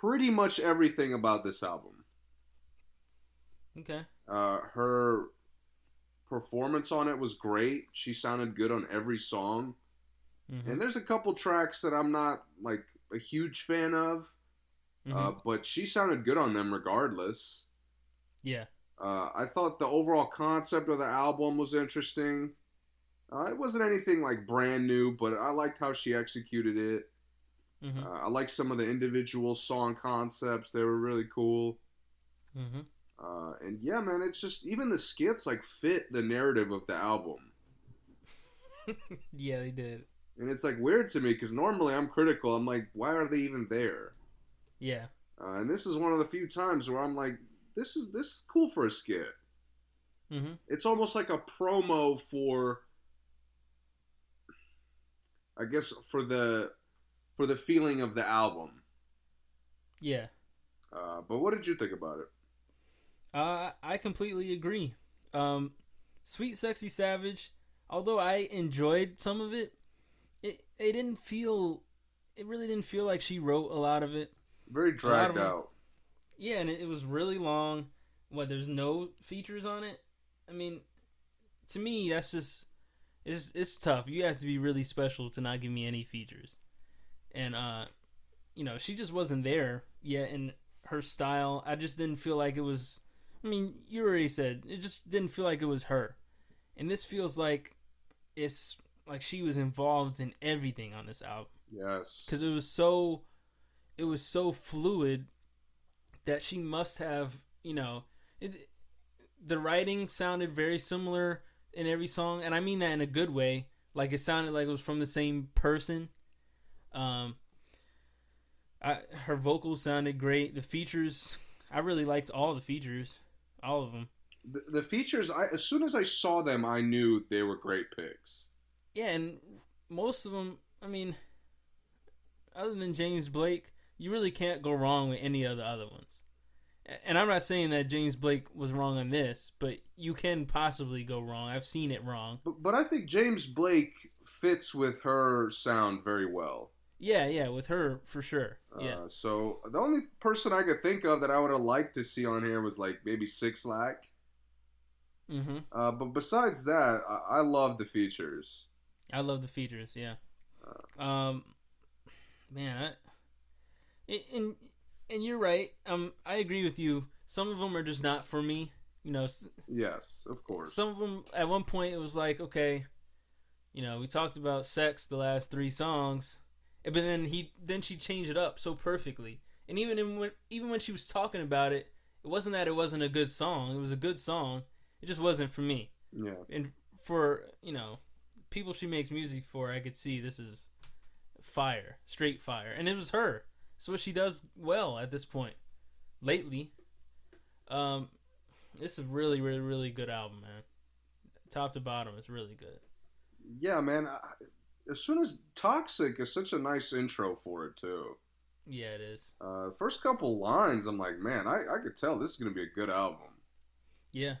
pretty much everything about this album. Okay. Uh, her performance on it was great. She sounded good on every song. Mm-hmm. And there's a couple tracks that I'm not like a huge fan of, Mm-hmm. uh, but she sounded good on them regardless. yeah. Uh, I thought the overall concept of the album was interesting. Uh, it wasn't anything like brand new, but I liked how she executed it. Mm-hmm. Uh, I like some of the individual song concepts; they were really cool. Mm-hmm. Uh, and yeah, man, it's just even the skits like fit the narrative of the album, [LAUGHS] yeah, they did. and it's like weird to me because normally I'm critical. I'm like, why are they even there? Yeah. Uh, and this is one of the few times where I'm like, this is this is cool for a skit. Mm-hmm. It's almost like a promo for, I guess, for the for the feeling of the album. Yeah. Uh, but what did you think about it? Uh, I completely agree. Um, Sweet Sexy Savage, although I enjoyed some of it, it it didn't feel it really didn't feel like she wrote a lot of it. Very dragged out. Yeah, and it, it was really long. What there's no features on it. I mean, to me that's just it's it's tough. You have to be really special to not give me any features. And uh, you know, she just wasn't there yet in her style. I just didn't feel like it was. I mean, you already said it just didn't feel like it was her. And this feels like it's like she was involved in everything on this album Yes. because it was so it was so fluid that she must have you know it the writing sounded very similar in every song and i mean that in a good way like it sounded like it was from the same person um I, her vocals sounded great. The features i really liked all the features all of them The, the features, I as soon as I saw them, I knew they were great picks. yeah and most of them i mean other than james blake you really can't go wrong with any of the other ones. And i'm not saying that james blake was wrong on this but you can possibly go wrong. I've seen it wrong. But, but I think James Blake fits with her sound very well. Yeah yeah with her for sure. Yeah. Uh, so the only person I could think of that I would have liked to see on here was like maybe 6LACK. mm-hmm. Uh, but besides that, I, I love the features. i love the features yeah. Um man I, and and you're right um i agree with you. Some of them are just not for me you know Yes, of course. some of them at one point it was like okay you know we talked about sex the last three songs but then he then she changed it up so perfectly. And even in, when even when she was talking about it it wasn't that it wasn't a good song. It was a good song. It just wasn't for me. Yeah. and for you know people she makes music for i could see this is fire straight fire. And it was her. So what she does well at this point lately. Um this is really really really good album man. Top to bottom it's really good. Yeah, man. I, as soon as Toxic is such a nice intro for it too. Yeah, it is. Uh, first couple lines, I'm like, man, I, I could tell this is gonna be a good album. Yeah.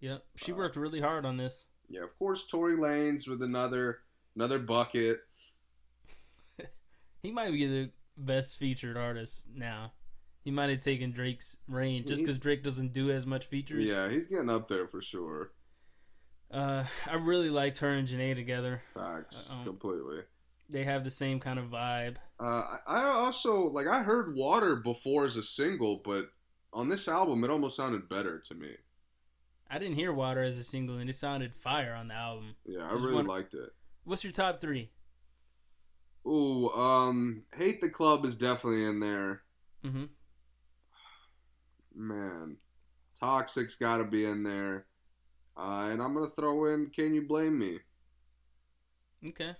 Yep. She Uh, worked really hard on this. Yeah, of course, Tory Lanez with another another bucket. [LAUGHS] He might be the best featured artist now. He might have taken Drake's reign just because Drake doesn't do as much features. Yeah, he's getting up there for sure. Uh, I really liked her and Jhené together. Facts, Uh-oh. completely. They have the same kind of vibe. Uh, I also like I heard Water before as a single, but on this album it almost sounded better to me. I didn't hear Water as a single, and it sounded fire on the album. Yeah, I really liked it. What's your top three? Ooh, um, Hate the Club is definitely in there. Mm-hmm. Man, Toxic's got to be in there. Uh, and I'm gonna throw in Can You Blame Me? Okay.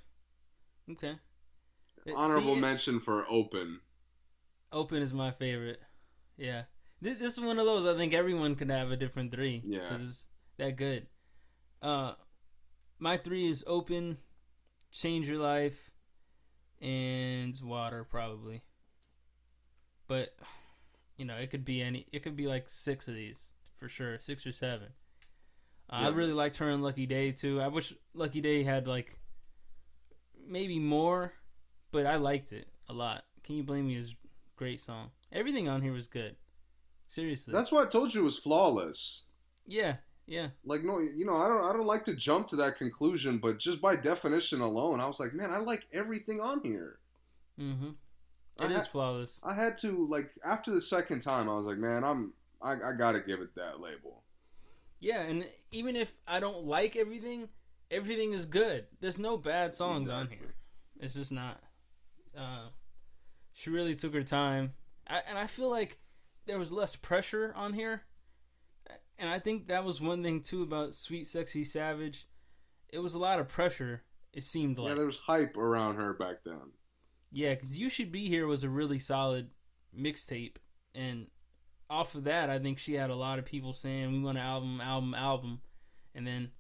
Okay. Honorable see, mention for Open. Open is my favorite. Yeah. Th- This is one of those I think everyone could have a different three. Yeah. Because it's that good. Uh, my three is Open, Change Your Life, and Water, probably. But, you know, it could be any. It could be like six of these, for sure. Six or seven. Uh, I really liked her and Lucky Daye, too. I wish Lucky Daye had, like, maybe more, but I liked it a lot. Can You Blame Me is a great song. Everything on here was good. Seriously. That's why I told you it was flawless. yeah, yeah. Like no, you know, I don't, I don't like to jump to that conclusion, but just by definition alone, I was like, man, I like everything on here. Mm-hmm. I It is ha- flawless. I had to like after the second time, I was like, man, I'm, I, I gotta give it that label. Yeah, and even if I don't like everything, everything is good. There's no bad songs on here. It's just not. Uh, she really took her time, I, and I feel like there was less pressure on here. And I think that was one thing too about Sweet Sexy Savage. It was a lot of pressure. It seemed like Yeah, there was hype around her back then. Yeah, because You Should Be Here was a really solid mixtape. And off of that, I think she had a lot of people saying, we want an album, album, album. And then,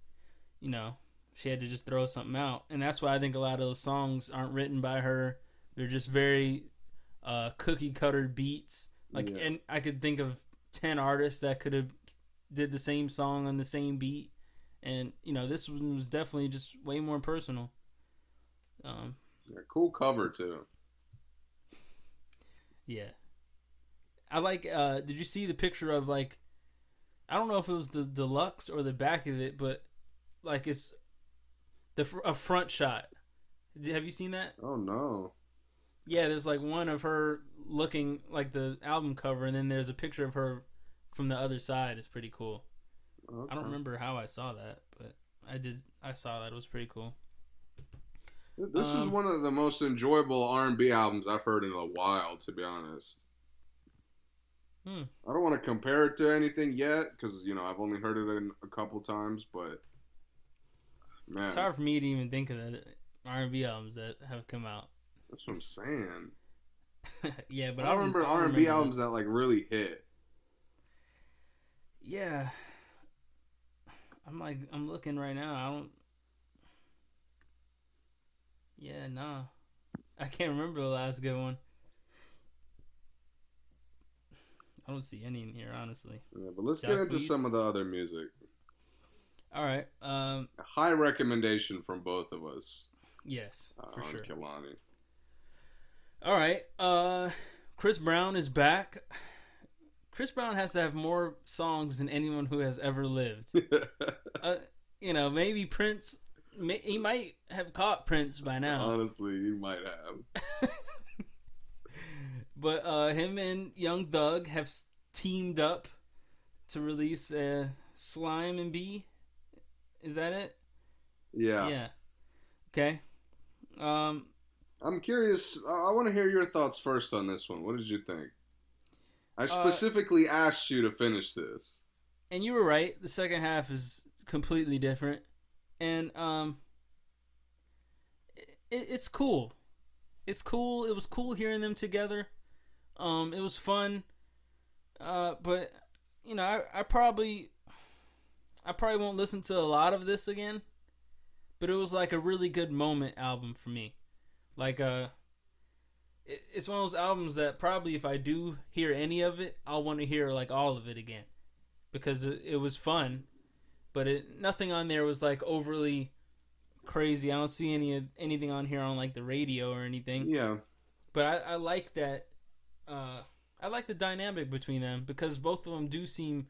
you know, she had to just throw something out. And that's why I think a lot of those songs aren't written by her. They're just very uh, cookie cutter beats. Like, Yeah. and I could think of 10 artists that could have did the same song on the same beat. And, you know, this one was definitely just way more personal. Um, Yeah, cool cover too. Yeah. I like uh did you see the picture of like I don't know if it was the deluxe or the back of it, but like it's the fr- a front shot. Have you seen that? Oh no. Yeah, there's like one of her looking like the album cover and then there's a picture of her from the other side. It's pretty cool. I don't remember how I saw that, but I did I saw that. It was pretty cool. This is Um, one of the most enjoyable R&B albums I've heard in a while, to be honest. Hmm. I don't want to compare it to anything yet because you know I've only heard it in a couple times, but man, It's hard for me to even think of the R&B albums that have come out. that's what I'm saying. [LAUGHS] yeah, but I don't remember R&B albums that like really hit. Yeah. I'm like I'm looking right now. I don't Yeah, nah. I can't remember the last good one. I don't see any in here, honestly. Yeah, but let's get into Peace. some of the other music. All right. Um A high recommendation from both of us yes, uh, for on sure. Kehlani. All right. Uh Chris Brown is back. Chris Brown has to have more songs than anyone who has ever lived. [LAUGHS] Uh, you know, maybe Prince may, he might have caught Prince by now. Honestly, he might have. [LAUGHS] But uh, him and Young Thug have teamed up to release uh, Slime and B. Is that it? Yeah. Yeah. Okay. Um, I'm curious. I, want to hear your thoughts first on this one. What did you think? Uh, I specifically asked you to finish this. and you were right. The second half is completely different, and um, it, it's cool. It's cool. It was cool hearing them together. Um, it was fun. Uh, but you know, I, I probably, I probably won't listen to a lot of this again. But it was like a really good moment album for me. Like uh, it, it's one of those albums that probably if I do hear any of it, I'll want to hear like all of it again because it, it was fun, but it nothing on there was like overly crazy. I don't see any anything on here on like the radio or anything. Yeah. But I, I like that. Uh, I like the dynamic between them because both of them do seem.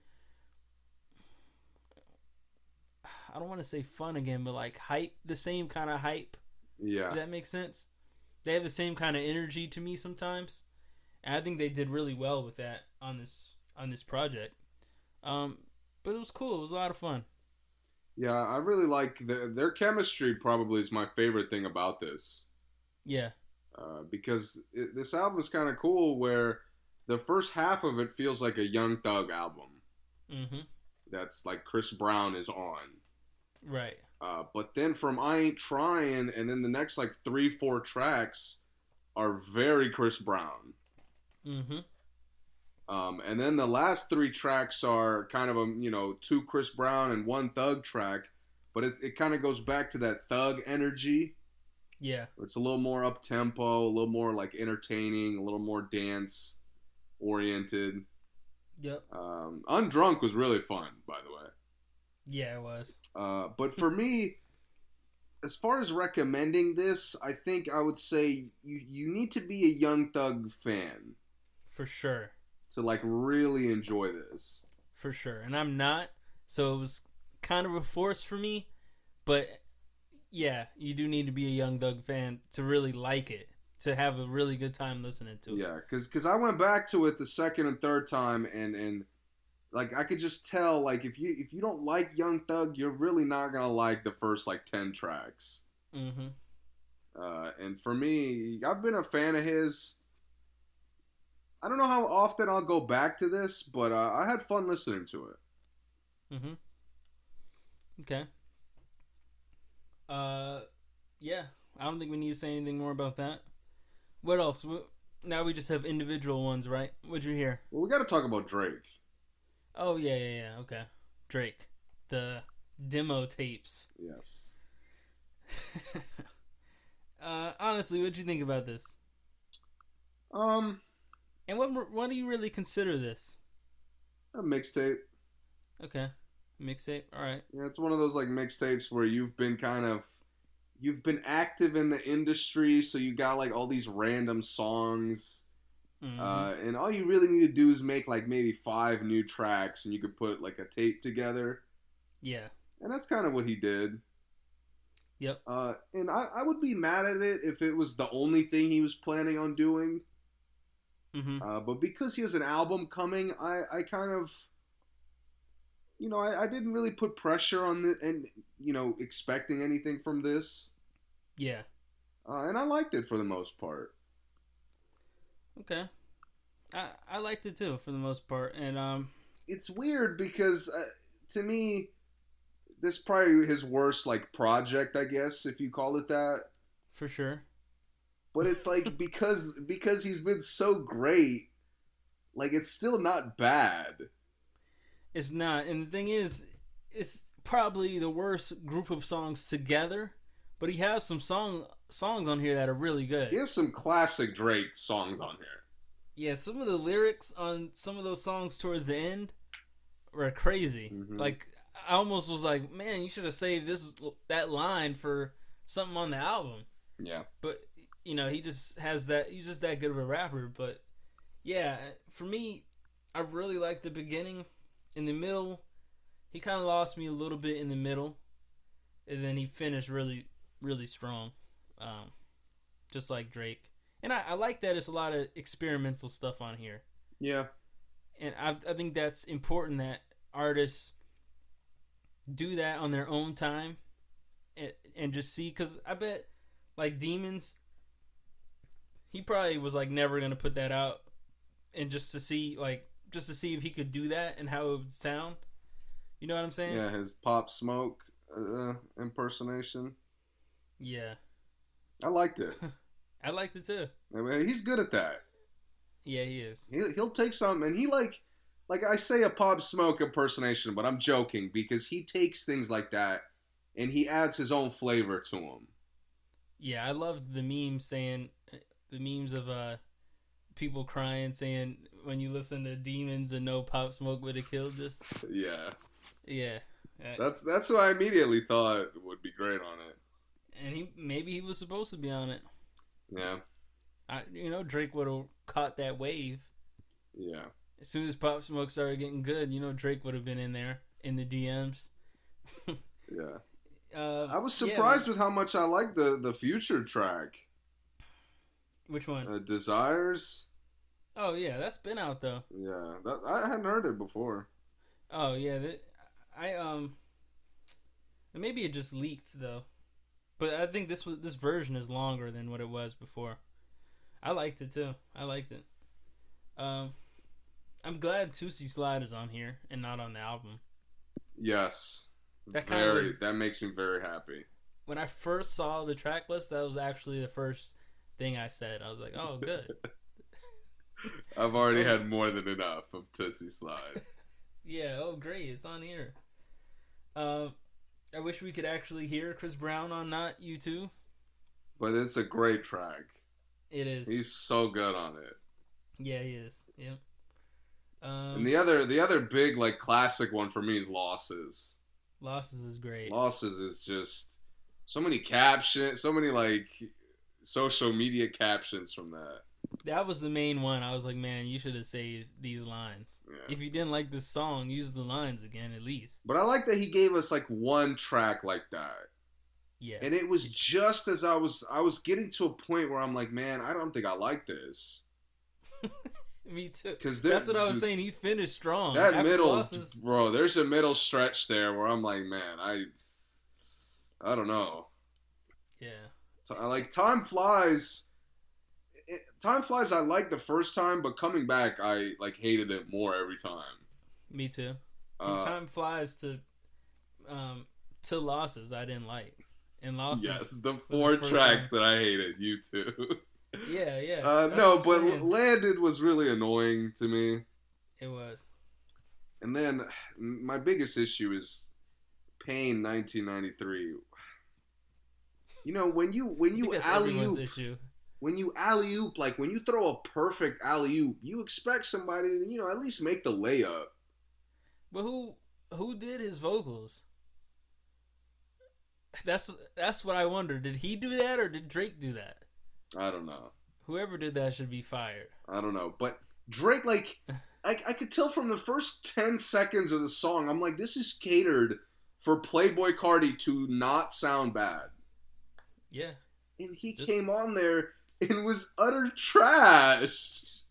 I don't want to say fun again, but like hype, the same kind of hype. Yeah. That makes sense. They have the same kind of energy to me sometimes, and I think they did really well with that on this on this project. Um, but it was cool. It was a lot of fun. Yeah, I really like their their chemistry. Probably is my favorite thing about this. Yeah, uh, because it, this album is kind of cool. Where the first half of it feels like a Young Thug album. Mm-hmm. That's like Chris Brown is on. Right. Uh, but then from I Ain't Trying, and then the next like three, four tracks are very Chris Brown. Mm-hmm. Um, and then the last three tracks are kind of a you know two Chris Brown and one Thug track, but it, it kind of goes back to that Thug energy. Yeah. It's a little more up tempo, a little more like entertaining, a little more dance oriented. Yep. Um, Undrunk was really fun, by the way. Yeah, it was. Uh, but for me, as far as recommending this, I think I would say you you need to be a Young Thug fan For sure. to like really enjoy this. For sure. And I'm not, so it was kind of a force for me, but yeah, you do need to be a Young Thug fan to really like it, to have a really good time listening to it. Yeah, because because I went back to it the second and third time, and and like I could just tell like if you if you don't like Young Thug, you're really not gonna like the first like ten tracks. Mm-hmm. Uh, and for me, I've been a fan of his. I don't know how often I'll go back to this, but uh, I had fun listening to it. Mm-hmm. Okay. Uh, yeah. I don't think we need to say anything more about that. What else? Now we just have individual ones, right? What'd you hear? Well, we got to talk about Drake. Oh yeah, yeah, yeah. Okay. Drake, the demo tapes. Yes. [LAUGHS] uh, honestly, what'd you think about this? Um, And what what do you really consider this? a mixtape. Okay, mixtape. All right. Yeah, it's one of those like mixtapes where you've been kind of you've been active in the industry, so you got like all these random songs. Mhm. Uh, and all you really need to do is make like maybe five new tracks, and you could put like a tape together. yeah. And that's kind of what he did. Yep. Uh, and I, I would be mad at it if it was the only thing he was planning on doing. Mm-hmm. Uh, but because he has an album coming, I, I kind of, you know, I, I didn't really put pressure on the and you know expecting anything from this, Yeah. uh, and I liked it for the most part. Okay. I I liked it too for the most part, and um, It's weird because uh, to me, this probably his worst like project, I guess if you call it that. for sure. But it's like [LAUGHS] because because he's been so great, like it's still not bad. It's not, and the thing is, it's probably the worst group of songs together. But he has some song songs on here that are really good. He has some classic Drake songs on here. Yeah, some of the lyrics on some of those songs towards the end were crazy. Mhm. Like I almost was like, man, you should have saved this that line for something on the album. Yeah. But you know, he just has that. He's just that good of a rapper. But yeah, for me, I really like the beginning. In the middle, he kind of lost me a little bit in the middle, and then he finished really, really strong, um, just like Drake. And I, I like that it's a lot of experimental stuff on here Yeah. and I, I think that's important that artists do that on their own time and, and just see because i bet like demons he probably was like never gonna put that out and just to see like just to see if he could do that and how it would sound you know what i'm saying Yeah, his Pop Smoke uh, impersonation. yeah I liked it. [LAUGHS] i liked it too I mean, he's good at that. yeah he is He'll, he'll take some, and he like, like I say a Pop Smoke impersonation, but I'm joking because he takes things like that and he adds his own flavor to them. yeah i loved the meme saying the memes of uh people crying saying when you listen to Demons and no Pop Smoke would have killed us. Yeah, Yeah. Uh, that's that's what I immediately thought would be great on it. and he maybe he was supposed to be on it. Yeah, I, you know, Drake would have caught that wave yeah. as soon as Pop Smoke started getting good. You know, Drake would have been in there in the DMs. Yeah, [LAUGHS] Uh, I was surprised man. with how much I liked the the future track. Which one? Uh, Desires. oh yeah, that's been out though. Yeah, that, I hadn't heard it before. Oh yeah, that, I um, maybe it just leaked though, but I think this was this version is longer than what it was before. I liked it too. I liked it. Um, I'm glad Toosie Slide is on here and not on the album. Yes, That very. was- That makes me very happy. When I first saw the track list, that was actually the first thing I said. I was like, "Oh, good." [LAUGHS] I've already had more than enough of Toosie Slide. [LAUGHS] yeah. Oh, great. It's on here. Um, I wish we could actually hear Chris Brown on "Not You Too." but it's a great track. It is. He's so good on it. Yeah, he is. Yep. Um, And the other, the other big like classic one for me is Losses. losses is great. Losses is just so many captions, so many like social media captions from that. That was the main one. I was like, man, you should have saved these lines. Yeah. If you didn't like this song, use the lines again at least. But I like that he gave us like one track like that. Yeah. And it was just as I was I was getting to a point where I'm like, man, I don't think I like this. [LAUGHS] Me too. Cuz That's what I was saying. He finished strong. That After middle losses, bro, there's a middle stretch there where I'm like, man, I I don't know. yeah. Like time flies. It, time flies. I liked the first time, but coming back, I like hated it more every time. Me too. From Uh, time flies to um to losses, I didn't like. And losses. yes, the the tracks one. that I hated. You too. [LAUGHS] Yeah, yeah. Uh, no, but saying. landed was really annoying to me. it was. And then [SIGHS] my biggest issue is Pain 1993. You know when you when you alley oop when you alley oop like when you throw a perfect alley oop, you expect somebody to you know at least make the layup. But who who did his vocals? That's that's what I wonder. Did he do that or did Drake do that? I don't know. Whoever did that should be fired. I don't know. But Drake, like, [LAUGHS] I, I could tell from the first 10 seconds of the song, I'm like, this is catered for Playboi Carti to not sound bad. Yeah. And he Just- came on there and was utter trash.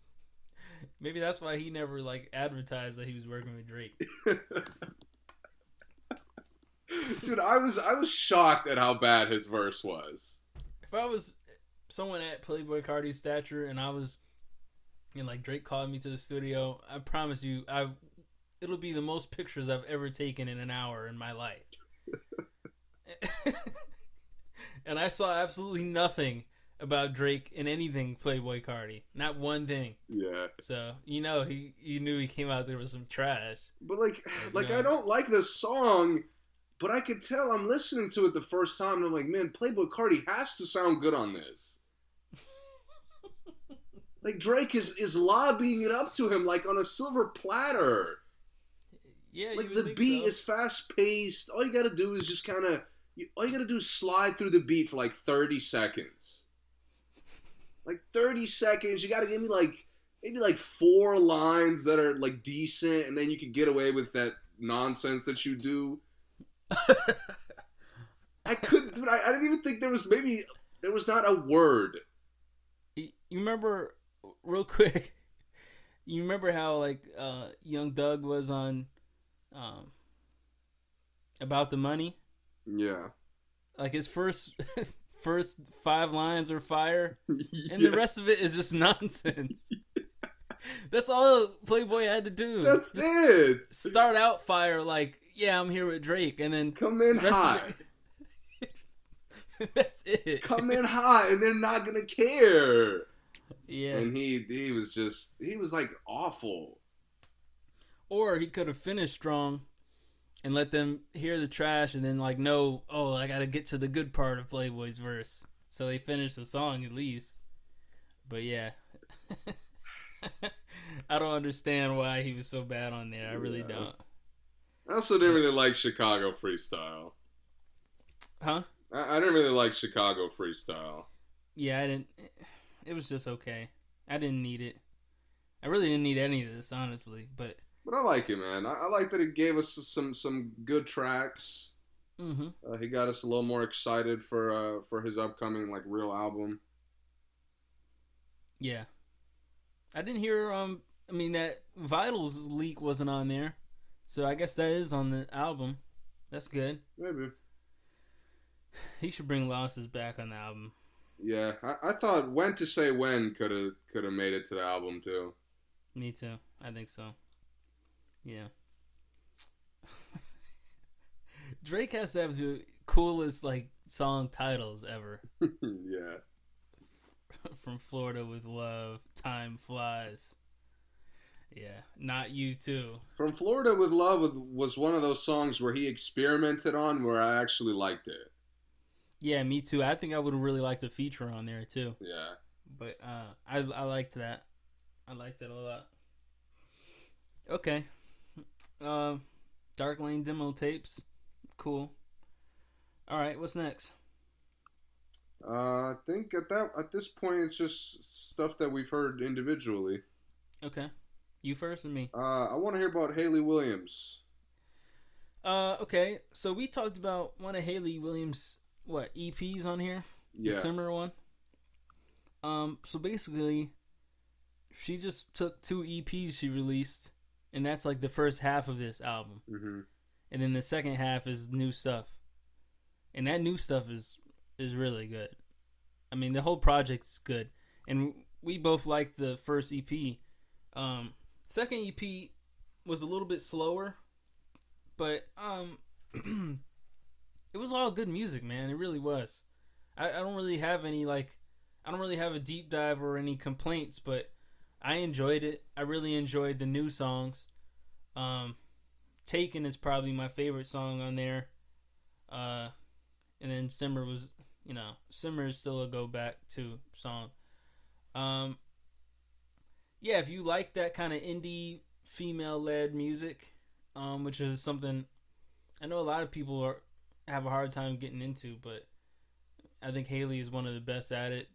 Maybe that's why he never like advertised that he was working with Drake. [LAUGHS] Dude, I was I was shocked at how bad his verse was. If I was someone at Playboi Carti's stature and I was and like Drake called me to the studio, I promise you I it'll be the most pictures I've ever taken in an hour in my life. [LAUGHS] [LAUGHS] and I saw absolutely nothing about Drake in anything Playboi Carti. Not one thing. Yeah. So, you know, he you knew he came out there with some trash. But like like Yeah. I don't like this song, but I could tell I'm listening to it the first time and I'm like, man, Playboi Carti has to sound good on this. [LAUGHS] like Drake is is lobbying it up to him like on a silver platter. Yeah, Like the beat so. is fast paced. All you got to do is just kind of all you got to do is slide through the beat for like 30 seconds. Like 30 seconds, you got to give me like maybe like four lines that are like decent and then you can get away with that nonsense that you do. [LAUGHS] I couldn't dude, I, I didn't even think there was maybe there was not a word. You you remember real quick? [LAUGHS] You remember how like uh, Young Thug was on um, about the money? Yeah. Like his first [LAUGHS] first five lines are fire, [LAUGHS] and the rest of it is just [LAUGHS] nonsense. That's all Playboi had to do. that's Just it. Start out fire like, yeah, I'm here with Drake, and then Come in hot. it, that's it. Come in hot and they're not going to care. yeah. and he he was just he was like awful. Or he could have finished strong and let them hear the trash and then like know, oh, I gotta get to the good part of Playboi's verse. So they finish the song at least. But yeah. [LAUGHS] I don't understand why he was so bad on there. I really Yeah. don't. I also didn't really like Chicago freestyle. Huh? I, I didn't really like Chicago freestyle. Yeah, I didn't. It was just okay. I didn't need it. I really didn't need any of this, honestly. But But I like it, man. I, I like that he gave us some some good tracks. hmm Uh, he got us a little more excited for uh, for his upcoming like real album. yeah, I didn't hear. Um, I mean that Vitals leak wasn't on there, so I guess that is on the album. That's good. Maybe. He should bring Losses back on the album. Yeah, I, I thought when to say when could have could have made it to the album too. Me too. I think so. Yeah. [LAUGHS] Drake has to have the coolest like song titles ever. [LAUGHS] yeah. [LAUGHS] From Florida with Love, Time Flies. Yeah, not you too. From Florida with Love was one of those songs where he experimented on where I actually liked it. Yeah, me too. I think I would have really liked a feature on there too. Yeah. But uh, I I liked that. I liked it a lot. Okay. Uh, Dark Lane demo tapes. Cool. All right, what's next? Uh, I think at that at this point it's just stuff that we've heard individually. Okay. You first and me. Uh, I want to hear about Hayley Williams. Uh, okay. So we talked about one of Hayley Williams' what EPs on here, Yeah. the summer one. Um, so basically, she just took two EPs she released, and that's like the first half of this album, hmm and then the second half is new stuff, and that new stuff is is really good. I mean, the whole project's good, and we both liked the first EP. Um, second EP was a little bit slower, but um, [CLEARS THROAT] it was all good music, man. It really was. I, I don't really have any like, I don't really have a deep dive or any complaints, but I enjoyed it. I really enjoyed the new songs. Um, Taken is probably my favorite song on there. Uh, and then Simmer was, you know, Simmer is still a go back to song. Um, yeah, if you like that kind of indie female led music, um, which is something I know a lot of people are have a hard time getting into, but I think Hayley is one of the best at it.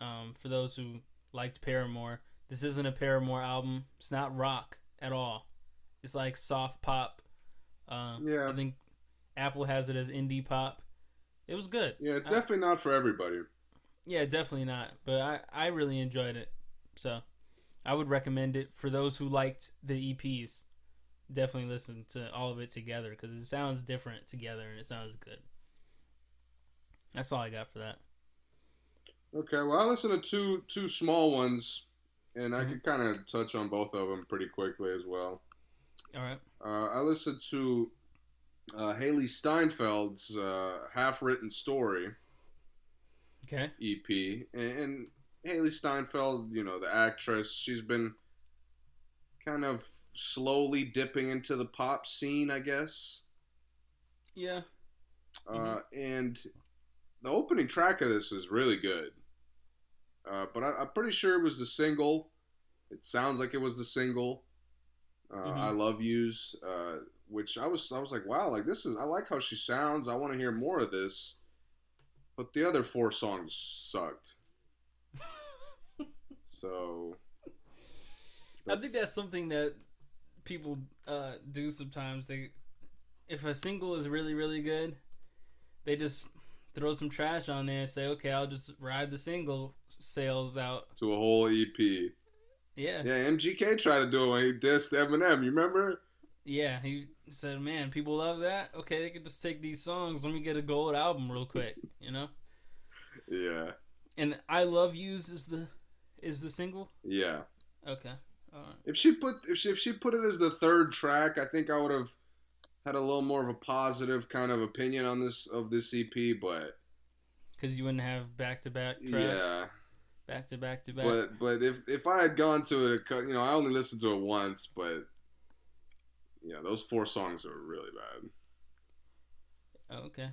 Um, for those who liked Paramore, this isn't a Paramore album. It's not rock at all. It's like soft pop. Uh, Yeah. I think Apple has it as indie pop. It was good. Yeah, it's I- definitely not for everybody. yeah, definitely not. But I, I really enjoyed it. So I would recommend it for those who liked the EPs. Definitely listen to all of it together because it sounds different together and it sounds good. That's all I got for that. Okay, well, I listened to two two small ones, and I Mhm. could kind of touch on both of them pretty quickly as well. All right. Uh, I listened to uh, Hailee Steinfeld's uh, half written story Okay. EP, and, and Hailee Steinfeld, you know, the actress, she's been kind of slowly dipping into the pop scene, I guess. Yeah. Uh, and the opening track of this is really good. Uh, but I, I'm pretty sure it was the single. It sounds like it was the single. Uh, Mhm. I love yous, uh, which I was I was like, wow, like this is I like how she sounds. I want to hear more of this. But the other four songs sucked. [LAUGHS] so I think that's something that people uh, do sometimes. They, if a single is really really good, they just throw some trash on there and say, "Okay, I'll just ride the single sales out." to a whole EP. Yeah, Yeah, MGK tried to do it when he dissed Eminem. You remember? yeah. He said, "Man, people love that. Okay, they could just take these songs. Let me get a gold album real quick." You know. Yeah, And "I Love Yous" is the is the single. yeah. Okay. All right. If she put if she if she put it as the third track, I think I would have had a little more of a positive kind of opinion on this of this EP. But Because you wouldn't have back to back yeah, Back to back to back. but but if if I had gone to it, you know, I only listened to it once, but yeah, those four songs are really bad. Okay.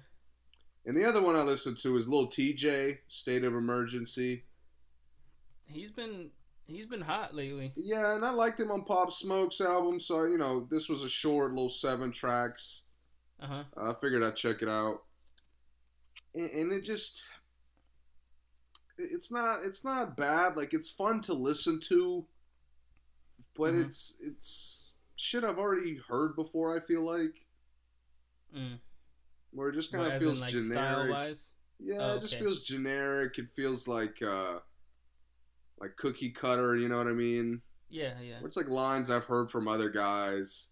And the other one I listened to is Lil Tjay, State of Emergency. he's been he's been hot lately. Yeah, and I liked him on Pop Smoke's album, so you know this was a short little seven tracks. Uh huh. I figured I'd check it out, and, and it just it's not it's not bad. Like it's fun to listen to, but Mhm. it's it's shit I've already heard before. I feel like Mm. where it just kind of feels in, like generic. Yeah, Oh, it just feels generic. It feels like uh like cookie cutter. You know what I mean? Yeah, yeah. It's like lines I've heard from other guys.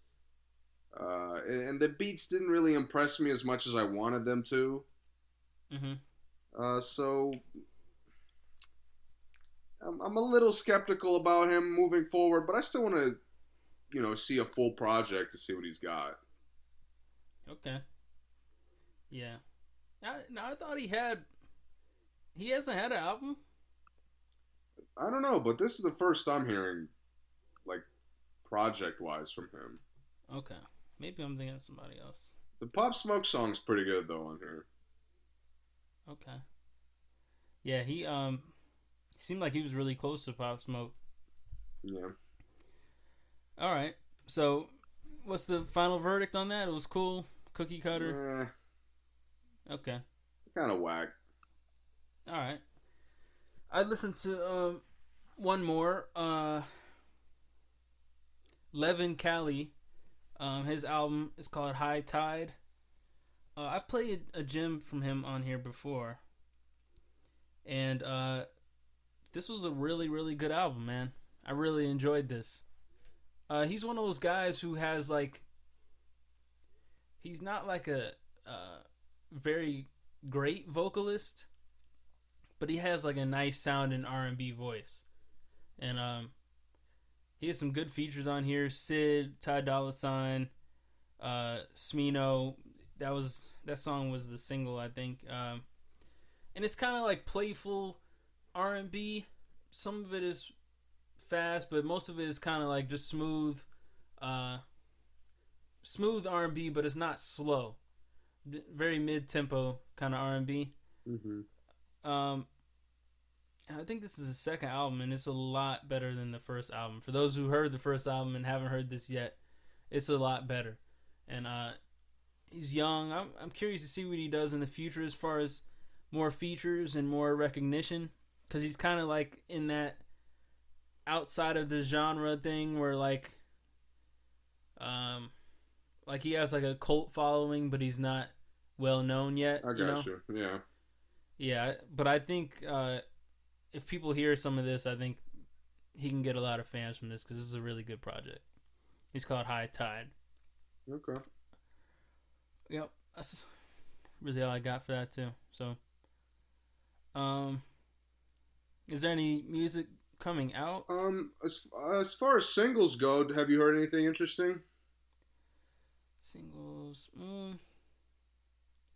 Uh, and, and the beats didn't really impress me as much as I wanted them to. Mm-hmm. Uh, so I'm, I'm a little skeptical about him moving forward, but I still want to, you know, see a full project to see what he's got. Okay. Yeah. I, no, I thought he had. He hasn't had an album. I don't know, but this is the first I'm hearing, like, project wise from him. Okay. Maybe I'm thinking of somebody else. The Pop Smoke song's pretty good though on here. Okay. Yeah, he um, he seemed like he was really close to Pop Smoke. Yeah. All right. So, what's the final verdict on that? It was cool. Cookie cutter. Eh, Okay. kind of whack. All right. I listened to um one more. Uh, Leven Kali. Um, his album is called Hightide. Uh, I've played a gem from him on here before, and uh, this was a really really good album, man. I really enjoyed this. Uh, he's one of those guys who has like. He's not like a uh, very great vocalist, but he has like a nice sounding R and B voice, and um, he has some good features on here. Syd, Ty Dolla Sign, uh, Smino. That was that song was the single I think, um, and it's kind of like playful R and B. Some of it is fast, but most of it is kind of like just smooth, uh, smooth R and B, but it's not slow. Very mid tempo kind of R and B. Mm-hmm. Um, and I think this is his second album, and it's a lot better than the first album. For those who heard the first album and haven't heard this yet, it's a lot better. And uh, he's young. I'm I'm curious to see what he does in the future as far as more features and more recognition, because he's kind of like in that outside of the genre thing where like, um, like he has like a cult following, but he's not well known yet. I got you know? you. Yeah. Yeah, but I think uh, if people hear some of this, I think he can get a lot of fans from this because this is a really good project. He's called Hightide. Okay. Yep, that's really all I got for that too. So, um, is there any music coming out? Um, as as far as singles go, have you heard anything interesting? Singles? Mm,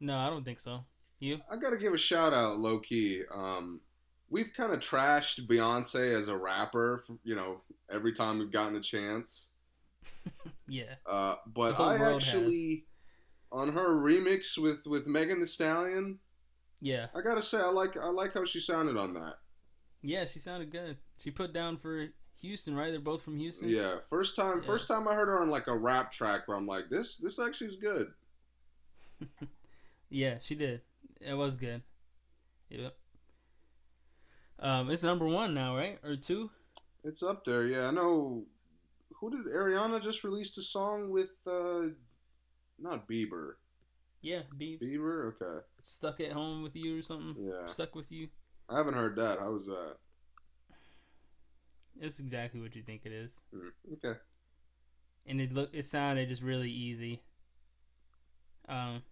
no, I don't think so. You? I gotta give a shout out, low key. Um, we've kind of trashed Beyonce as a rapper, for, you know, every time we've gotten a chance. [LAUGHS] Yeah. Uh, but I actually, on her remix with with Megan Thee Stallion, Yeah. I gotta say I like I like how she sounded on that. Yeah, she sounded good. She put down for Houston, right? They're both from Houston. Yeah, first time Yeah. first time I heard her on like a rap track where I'm like, this this actually is good. [LAUGHS] Yeah, she did. It was good. Yep. Um, it's number one now, right? Or two? It's up there. Yeah, I know. Who did Ariana just released a song with? uh Not Bieber. Yeah, Beebs. Bieber. Okay. Stuck at home with you or something. Yeah. Stuck with you. I haven't heard that. How was that? It's exactly what you think it is, Hmm, Okay. and it look it sounded just really easy. Um,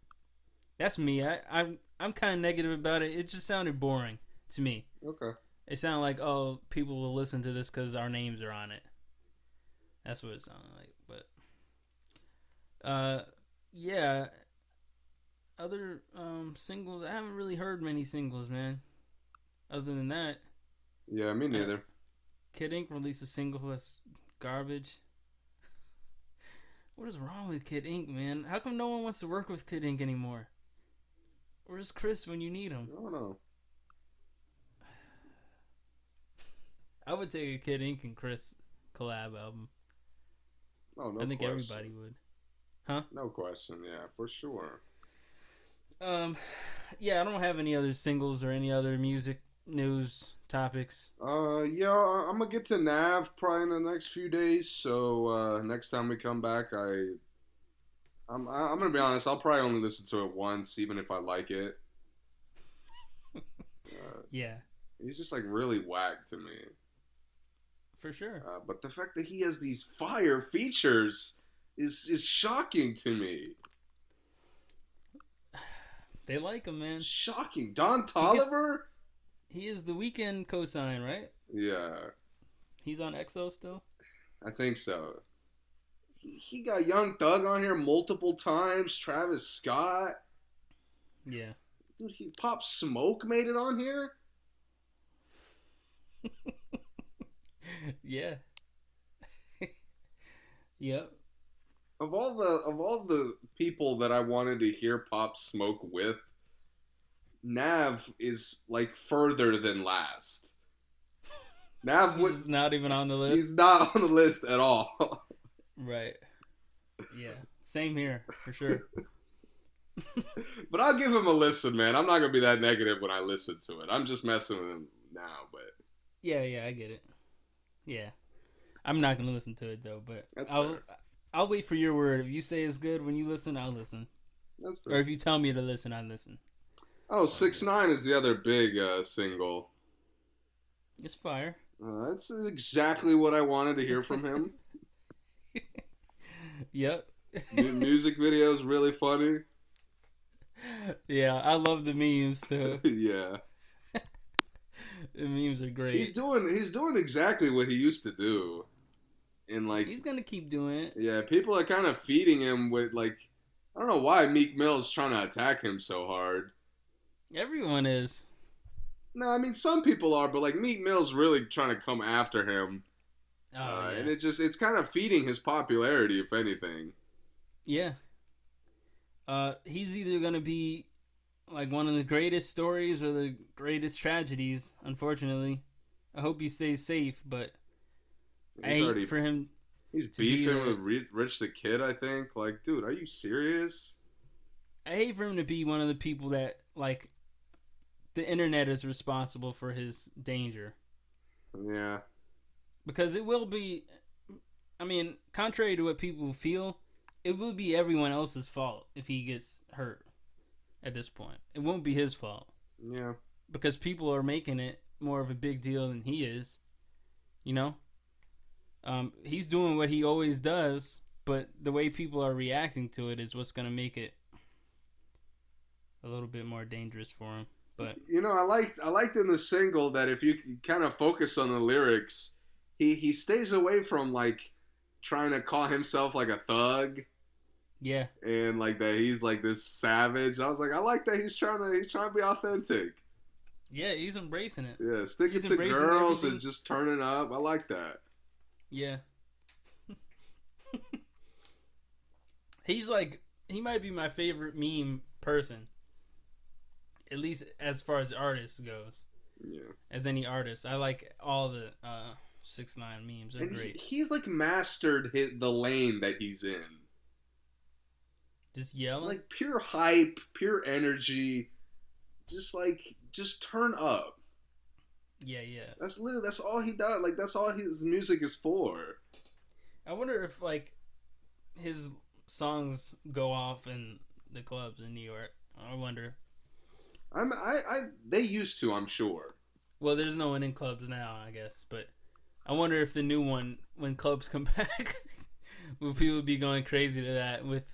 that's me. I I'm I'm kind of negative about it. It just sounded boring to me. Okay. It sounded like oh people will listen to this because our names are on it. That's what it sounded like. But uh, yeah. Other um singles, I haven't really heard many singles, man. Other than that, Yeah, me neither. Kid Ink released a single that's garbage. What is wrong with Kid Ink, man? How come no one wants to work with Kid Ink anymore? Where's Chris when you need him? I don't know. [SIGHS] I would take a Kid Ink and Chris collab album. Oh no, I think question. everybody would. Huh? No question. Yeah, for sure. Um, [SIGHS] yeah, I don't have any other singles or any other music news topics. Uh, yeah, I'm gonna get to Nav probably in the next few days. So uh, next time we come back, I, I'm I'm gonna be honest. I'll probably only listen to it once, even if I like it. [LAUGHS] Uh, Yeah, he's just like really whack to me. for sure. Uh, but the fact that he has these fire features is is shocking to me. [SIGHS] They like him, man. Shocking. Don Toliver. He is the Weeknd cosign, right? Yeah, He's on XO still. I think so. He, he got Young Thug on here multiple times. Travis Scott. Yeah. Dude, he Pop Smoke made it on here. [LAUGHS] yeah. [LAUGHS] yep. Of all the of all the people that I wanted to hear Pop Smoke with, Nav is like further than last. Nav He's not even on the list. he's not on the list at all. Right. Yeah. Same here, for sure. [LAUGHS] but I'll give him a listen, man. I'm not gonna be that negative when I listen to it. I'm just messing with him now, but Yeah, yeah, I get it. Yeah. I'm not gonna listen to it though, but That's I'll fair. I'll wait for your word. If you say it's good when you listen, I'll listen. that's fair. Or if you tell me to listen, I listen. Oh, six nine is the other big uh, single. It's fire. Uh, that's exactly what I wanted to hear from him. [LAUGHS] Yep. The music video is really funny. yeah, I love the memes too. [LAUGHS] yeah, [LAUGHS] The memes are great. he's doing he's doing exactly what he used to do, and like He's gonna keep doing it. yeah, people are kind of feeding him with like I don't know why Meek Mill's trying to attack him so hard. Everyone is. No, I mean some people are, but like Meek Mill's really trying to come after him, Oh, uh, yeah. and it just it's kind of feeding his popularity, if anything. Yeah. Uh, he's either gonna be like one of the greatest stories or the greatest tragedies. Unfortunately, I hope he stays safe. But I He's hate already for him. he's be beefing a- with Rich the Kid. I think like, dude, are you serious? I hate for him to be one of the people that like the internet is responsible for his danger Yeah, because it will be. I mean, contrary to what people feel, it will be everyone else's fault if he gets hurt. At this point, it won't be his fault. yeah. because people are making it more of a big deal than he is. You know, um, he's doing what he always does, but the way people are reacting to it is what's going to make it a little bit more dangerous for him. But You know, I liked I liked in the single that if you kind of focus on the lyrics, he he stays away from like trying to call himself like a thug yeah, and like that he's like this savage. I was like, I like that he's trying to he's trying to be authentic. yeah, he's embracing it. Yeah, sticking He's to girls and just turning up. I like that. Yeah. [LAUGHS] he's like he might be my favorite meme person. At least as far as artists goes. Yeah, as any artist. I like all the uh six nine memes. They're and he, he's like mastered hit the lane that he's in. Just yelling. Like pure hype, pure energy. Just like just turn up. yeah, yeah. That's literally that's all he does. Like that's all his music is for. I wonder if like his songs go off in the clubs in New York. I wonder. I'm I, I they used to, I'm sure. Well, there's no one in clubs now, I guess, but I wonder if the new one, when clubs come [LAUGHS] back, will people be going crazy to that with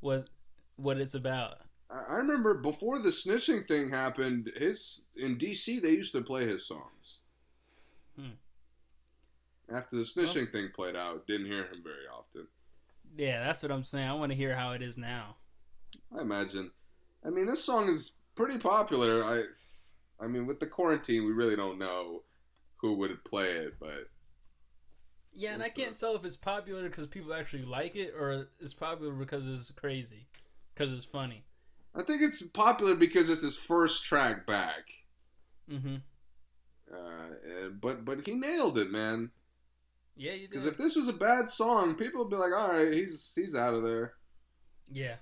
what what it's about? I, remember before the snitching thing happened, his in DC they used to play his songs. Hmm. After the snitching thing played out, didn't hear him very often. Yeah, that's what I'm saying. I want to hear how it is now. I imagine. I mean, this song is pretty popular. I, I mean, with the quarantine, we really don't know who would play it, but Yeah, and I can't tell if it's popular because people actually like it or it's popular because it's crazy, because it's funny. I think it's popular because it's his first track back. Mm-hmm. Uh, but but he nailed it, man. Yeah, you did. Because if this was a bad song, people would be like, "All right, he's he's out of there." yeah,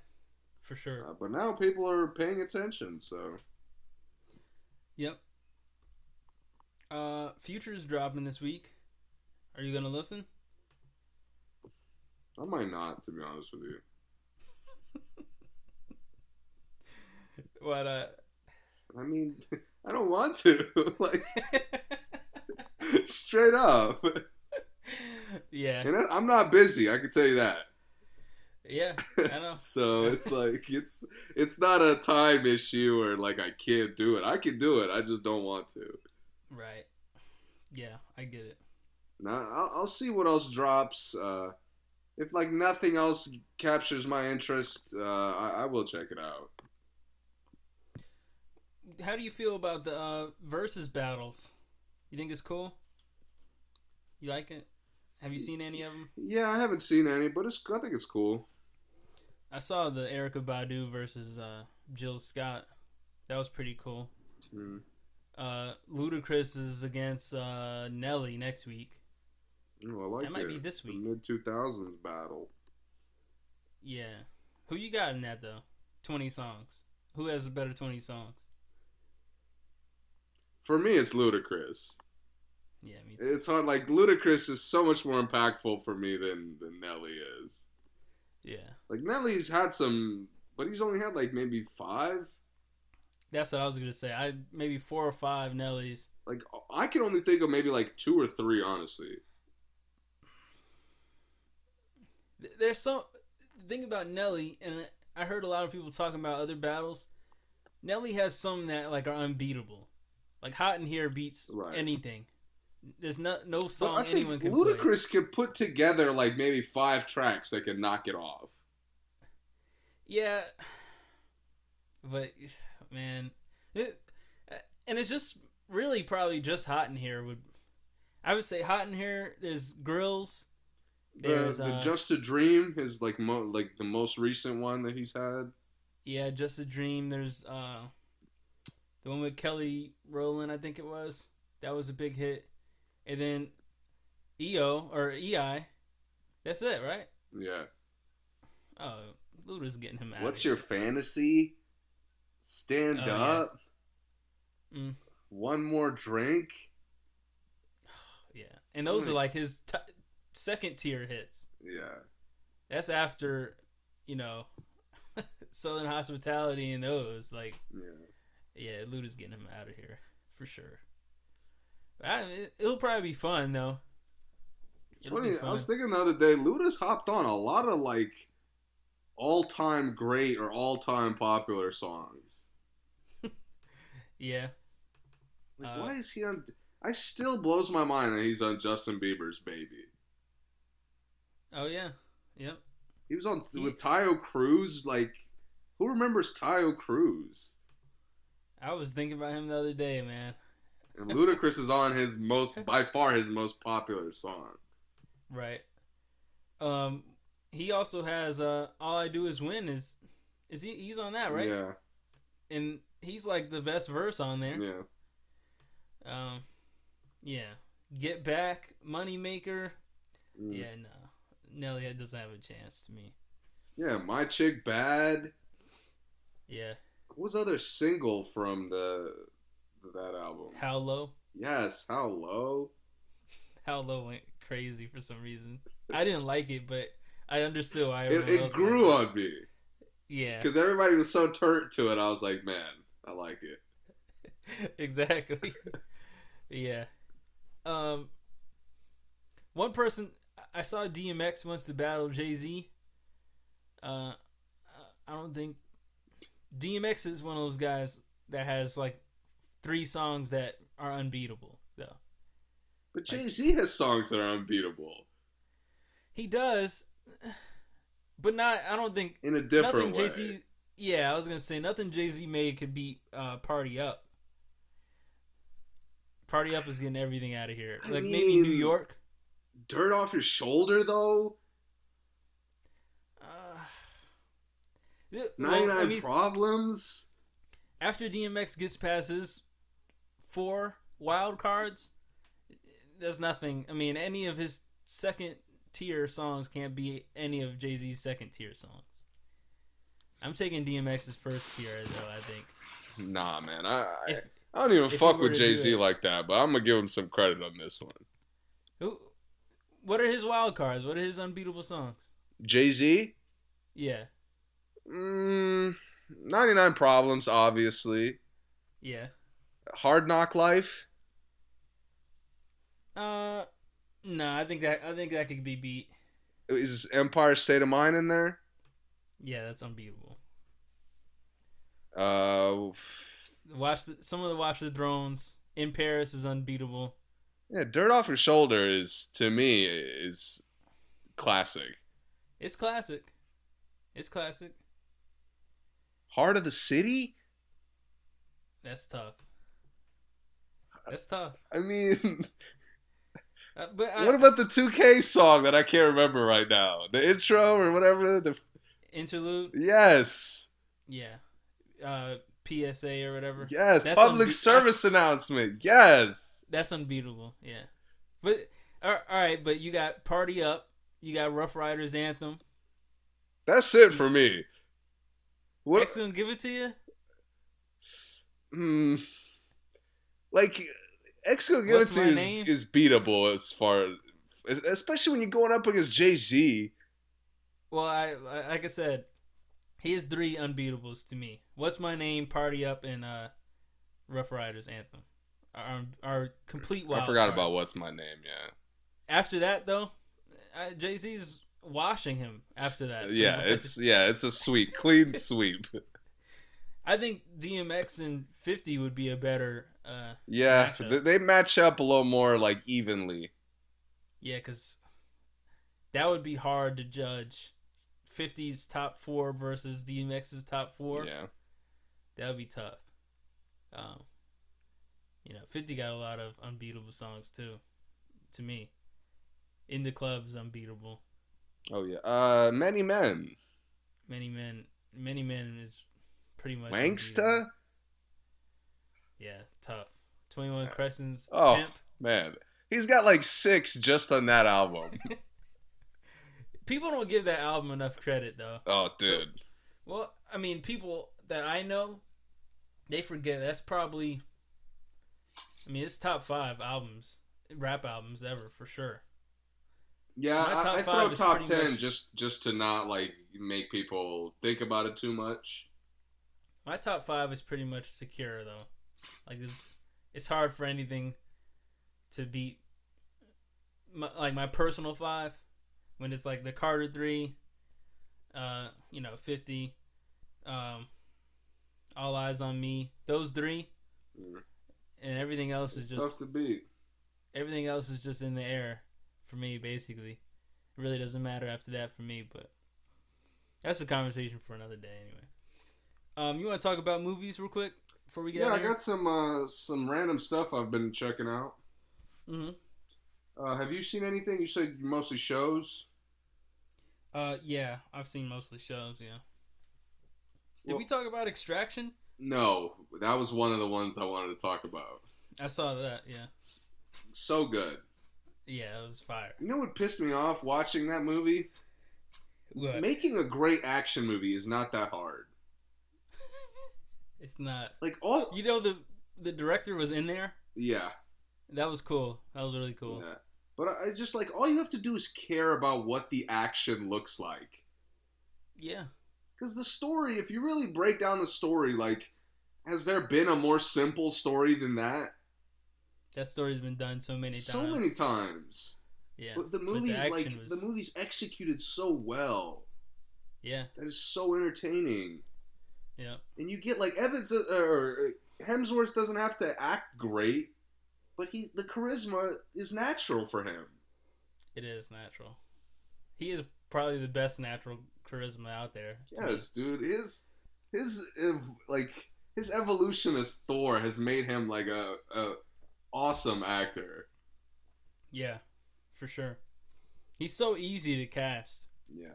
for sure. Uh, but now people are paying attention, so Yep. Uh, Future's dropping this week. Are you gonna listen? I might not, to be honest with you. [LAUGHS] What? Uh. I mean, [LAUGHS] I don't want to. [LAUGHS] like straight up. yeah. And I'm not busy. I can tell you that. Yeah. I [LAUGHS] know. so [LAUGHS] it's like it's it's not a time issue or like I can't do it. I can do it. I just don't want to. Right. Yeah, I get it. Now I'll, I'll see what else drops. Uh, if like nothing else captures my interest, uh, I, I will check it out. How do you feel about the uh, versus battles? You think it's cool? You like it? Have you seen any of them? Yeah, I haven't seen any, but it's I think it's cool. I saw the Erykah Badu versus uh, Jill Scott. That was pretty cool. Hmm. Uh, Ludacris is against uh, Nelly next week. Oh, I like That might be this week. Mid two thousands battle. Yeah. Who you got in that though? Twenty songs. Who has a better twenty songs? For me, it's Ludacris. Yeah, me too. It's hard. Like Ludacris is so much more impactful for me than than Nelly is. Yeah, Like Nelly's had some, but he's only had like maybe five. that's what I was gonna say. I maybe four or five Nellies. Like I can only think of maybe like two or three, honestly. There's some thing about Nelly, and I heard a lot of people talking about other battles. Nelly has some that like are unbeatable. Like Hot in Here beats Right. anything. There's no no song I think anyone can play. Ludacris can put together like maybe five tracks that can knock it off. Yeah, but man, it, and it's just really probably just hot in here. Would I would say hot in here? There's grills. The, There's the uh, Just a Dream is like mo- like the most recent one that he's had. yeah, just a dream. There's uh, the one with Kelly Rowland, I think it was. That was a big hit, and then EO or EI. That's it, right? Yeah. Oh, Luda's getting him out. What's your fantasy? Stand Oh, yeah. up. Mm. One more drink. [SIGHS] Yeah, and those are like his t- second tier hits. Yeah. That's after, you know, [LAUGHS] Southern Hospitality and those. Like, Yeah. yeah, Luda's getting him out of here for sure. I, it, it'll probably be fun though. Funny. I was thinking the other day, Luda's hopped on a lot of like all-time great or all-time popular songs. [LAUGHS] Yeah, Like, Uh, why is he on? I still blows my mind that he's on Justin Bieber's "Baby." oh yeah, yep. He was on He- with Taio Cruz. Like, who remembers Taio Cruz? I was thinking about him the other day, man. And Ludacris is on his most, by far, his most popular song. Right. Um, he also has uh, "All I Do Is Win." Is is he? He's on that, right? Yeah, And he's like the best verse on there. yeah. Um, yeah. Get back, Moneymaker. Mm. Yeah, no. Nelly doesn't have a chance to me. Yeah, My Chick Bad. Yeah. What was other single from the that album? How low? Yes, How Low. How low went crazy for some reason. I didn't like it, but I understood why [LAUGHS] It, it grew on me. Yeah, because everybody was so turned to it. I was like, man, I like it. [LAUGHS] exactly. [LAUGHS] yeah. Um. One person I saw DMX wants to battle Jay Z. Uh, I don't think DMX is one of those guys that has like three songs that are unbeatable though. But Jay Z has songs that are unbeatable He does, but not. I don't think in a different way. Jay Z. Yeah, I was gonna say nothing Jay Z made could beat uh, "Party Up." "Party Up" is getting everything out of here. I Like maybe New York. Dirt off your shoulder though. Uh, [SIGHS] yeah, well, I mean, problems. after DMX gets past his four, wild cards, there's nothing. I mean, any of his second tier songs can't be any of Jay Z's second tier songs. I'm taking DMX's first tier though. I think. Nah, man. I I, If- I don't even fuck with Jay Z like that, but I'm gonna give him some credit on this one. Who? What are his wild cards? What are his unbeatable songs? Jay Z, Yeah, mm, 99 Problems, obviously. yeah. Hard Knock Life. Uh, no, I think that I think that could be beat. Is Empire State of Mind in there? Yeah, that's unbeatable. Uh, Watch the, some of the Watch the Drones in Paris is unbeatable. yeah, Dirt Off Your Shoulder is to me is classic. It's classic. It's classic. Heart of the City. That's tough. That's tough. I mean, Uh, but I, what about the 2K song that I can't remember right now? The intro or whatever. The interlude? yes, Yeah. Uh, PSA or whatever. yes, That's public unbe- service announcement. Yes, That's unbeatable. Yeah. But all all right, but you got Party Up. You got Ruff Ryders Anthem. that's it for me. What? X gonna give it to you? Hmm. Like X gonna give What's it to my you name? is, is beatable as far as especially when you're going up against Jay Z. Well, I like I said, he has three unbeatables to me. What's my name? Party Up and uh, Ruff Ryders Anthem Our, are complete I forgot cards. about what's my name. Yeah, After that, though, Jay Z's washing him. After that, yeah, it's yeah, it's a sweep, clean [LAUGHS] sweep. I think DMX and Fifty would be a better. Uh, Yeah, Matchup. they, match up a little more like evenly. yeah, because that would be hard to judge. 50's top four versus DMX's top four. Yeah, That would be tough. Um, you know, 50 got a lot of unbeatable songs too. To me, in the club's unbeatable. oh yeah. Uh, many men. Many men, many men is pretty much unbeatable. Yeah, tough. 21 Questions. Oh. Pimp. Man, he's got like six just on that album. [LAUGHS] People don't give that album enough credit though. oh, dude. Well, I mean, people that I know, they forget that's probably. I mean, it's top five albums, rap albums ever for sure. Yeah, I, I throw top ten much- just just to not like make people think about it too much. My top five is pretty much secure though. Like it's it's hard for anything to beat. My, like my personal five, when it's like the Carter three, uh, you know, fifty, um, all eyes on me. Those three, Mm. and everything else is just tough to beat. everything else is just in the air for me. Basically, it really doesn't matter after that for me. But that's a conversation for another day anyway. Um, you want to talk about movies real quick before we get Yeah, out I of here? got some uh, some random stuff I've been checking out. hmm Uh, have you seen anything? You said mostly shows. Uh, yeah, I've seen mostly shows. Yeah. Did Well- we talk about Extraction? No, that was one of the ones I wanted to talk about. I saw that. Yeah. So good. Yeah, it was fire. You know what pissed me off watching that movie? What? Making a great action movie is not that hard. It's not. Like all, You know the the director was in there. yeah, That was cool. That was really cool. yeah. But I just like all you have to do is care about what the action looks like. Yeah. Because the story, if you really break down the story, like, has there been a more simple story than that? That story's been done so many times. so many times. Yeah. But the But movie's like was- the movie's executed so well. Yeah. That is so entertaining. Yeah. And you get like Evans uh, or Hemsworth doesn't have to act great, but he the charisma is natural for him. It is natural. He is probably the best natural charisma out there. me. Yes, dude. His his ev- like his evolution as Thor has made him like a, a awesome actor. Yeah, for sure. He's so easy to cast. Yeah,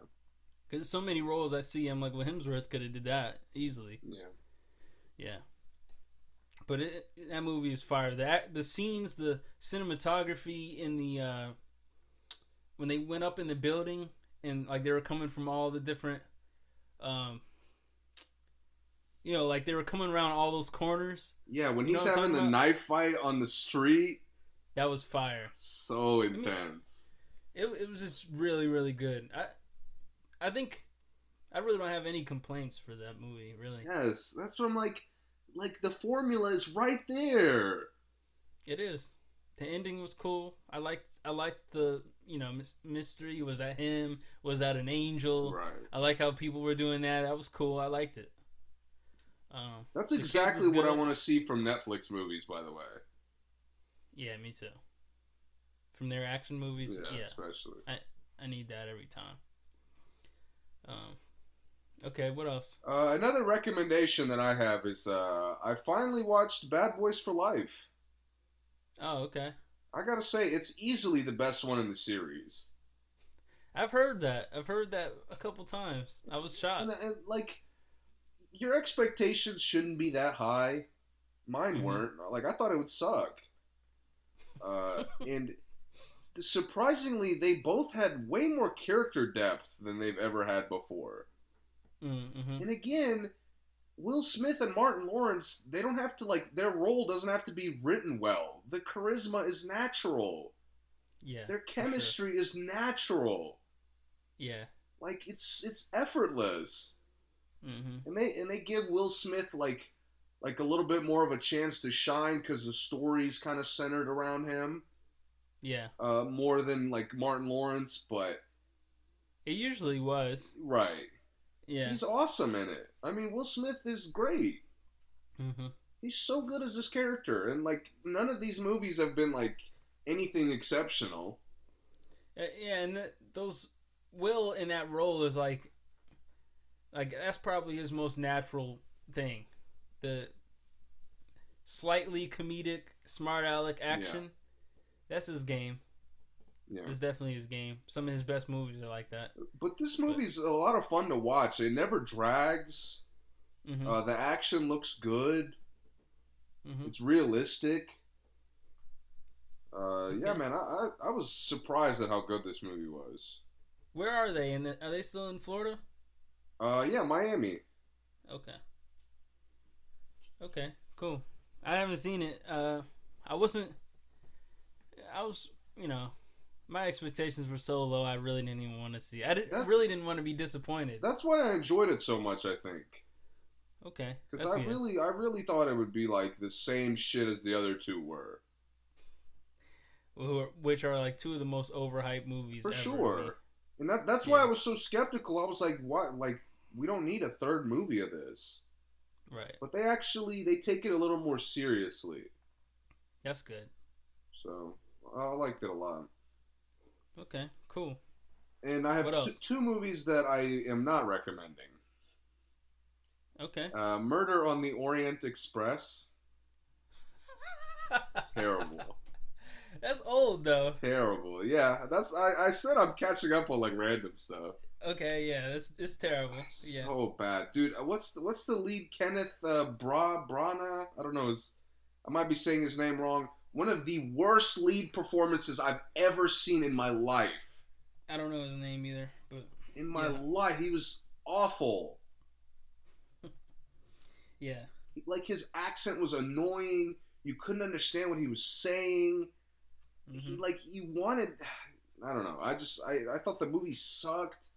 Cause so many roles I see, I'm like, well, Hemsworth could have did that easily. yeah. Yeah. but it, that movie is fire. That the scenes, the cinematography in the uh, when they went up in the building and like they were coming from all the different, um, you know, like they were coming around all those corners. Yeah, when You he's having the about? knife fight on the street, That was fire. so intense. It, it was just really really good. I I think I really don't have any complaints for that movie. Really, Yes, that's what I'm like. Like the formula is right there. it is. The ending was cool. I liked I liked the you know mys- mystery. Was that him? Was that an angel? Right. I like how people were doing that. That was cool. I liked it. Um, That's exactly what I want to see from Netflix movies, by the way. Yeah, me too. From their action movies, Yeah, yeah, especially. I need that every time. Um, okay, what else? Uh, another recommendation that I have is uh, I finally watched Bad Boys for Life. Oh, okay. I gotta say, it's easily the best one in the series. I've heard that. I've heard that a couple times. I was shocked. And, and like, your expectations shouldn't be that high. Mine Mhm. weren't. Like, I thought it would suck. Uh, [LAUGHS] and surprisingly, they both had way more character depth than they've ever had before. Mm-hmm. And again, Will Smith and Martin Lawrence, they don't have to like their role doesn't have to be written well. The charisma is natural. Yeah. Their for sure. chemistry is natural. Yeah. Like it's it's effortless. Mm-hmm. And they and they give Will Smith like like a little bit more of a chance to shine cuz the story's kind of centered around him Yeah. uh more than like Martin Lawrence, but It usually was. right. Yeah. He's awesome in it. I mean, Will Smith is great. Mm-hmm. he's so good as this character and like none of these movies have been like anything exceptional Uh, Yeah, and th- those Will in that role is like, like that's probably his most natural thing, the slightly comedic, smart aleck action. That's his game. yeah It's definitely his game. Some of his best movies are like that. but this movie's a lot of fun to watch it never drags hmm uh, the action looks good hmm it's realistic uh, yeah Okay. man I, I, I was surprised at how good this movie was Where are they? And are they still in Florida? uh, yeah miami Okay. Okay, cool. I haven't seen it. Uh, I wasn't. I was, you know, my expectations were so low. I really didn't even want to see. I didn't, really didn't want to be disappointed. that's why i enjoyed it so much i think Okay, because i good. really i really thought it would be like the same shit as the other two were which are like two of the most overhyped movies For ever. sure. And that that's why I was so skeptical. I was like, what? Like, we don't need a third movie of this. Right. But they actually they take it a little more seriously. That's good. So I liked it a lot. Okay, cool. And I have two, two movies that I am not recommending. Okay. Uh, Murder on the Orient Express. [LAUGHS] Terrible. That's old though. Terrible. Yeah, that's I, I said I'm catching up on like random stuff. Okay, yeah, that's it's terrible. Yeah. So bad, dude. uh, What's the, what's the lead? Kenneth uh, Bra Brana. I don't know. His, I might be saying his name wrong. One of the worst lead performances I've ever seen in my life. I don't know his name either, but In my Yeah. life, he was awful. [LAUGHS] yeah. Like his accent was annoying. You couldn't understand what he was saying. He Mhm. like you wanted. I don't know. I just I I thought the movie sucked.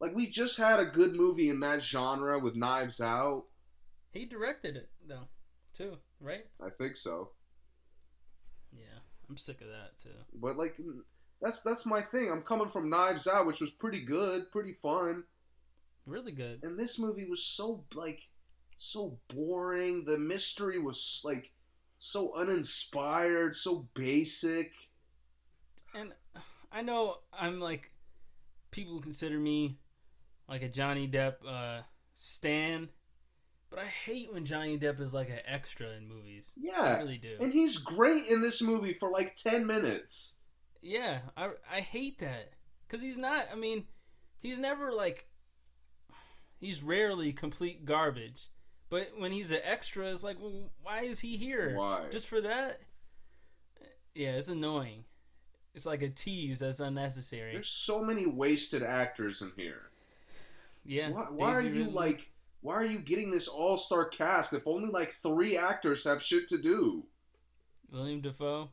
Like we just had a good movie in that genre with Knives Out. He directed it though, too, right? I think so. I'm sick of that too. But like that's that's my thing. I'm coming from Knives Out, which was pretty good, pretty fun. Really good. And this movie was so like so boring. The mystery was like so uninspired, so basic. And I know I'm like people consider me like a Johnny Depp uh stan, but I hate when Johnny Depp is like an extra in movies. Yeah, I really do. And he's great in this movie for like 10 minutes. Yeah, I I hate that cuz he's not I mean, he's never like he's rarely complete garbage, But when he's an extra, it's like, well, why is he here? Why? Just for that? Yeah, it's annoying. It's like a tease that's unnecessary. There's so many wasted actors in here. yeah. Why, why are you like? Why are you getting this all-star cast if only like three actors have shit to do? William Defoe?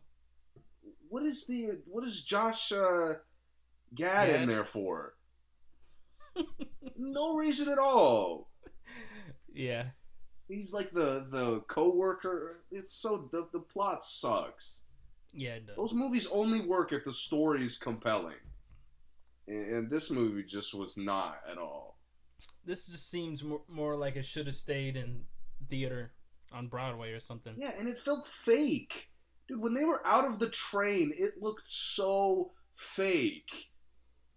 What is the what is Josh uh, Gad in there for? [LAUGHS] no reason at all. Yeah. He's like the the co-worker. It's so the the plot sucks. Yeah, it does. Those movies only work if the story is compelling, and, and this movie just was not at all. This just seems more, more like it should have stayed in theater on Broadway or something. Yeah, and it felt fake, dude. When they were out of the train, it looked so fake.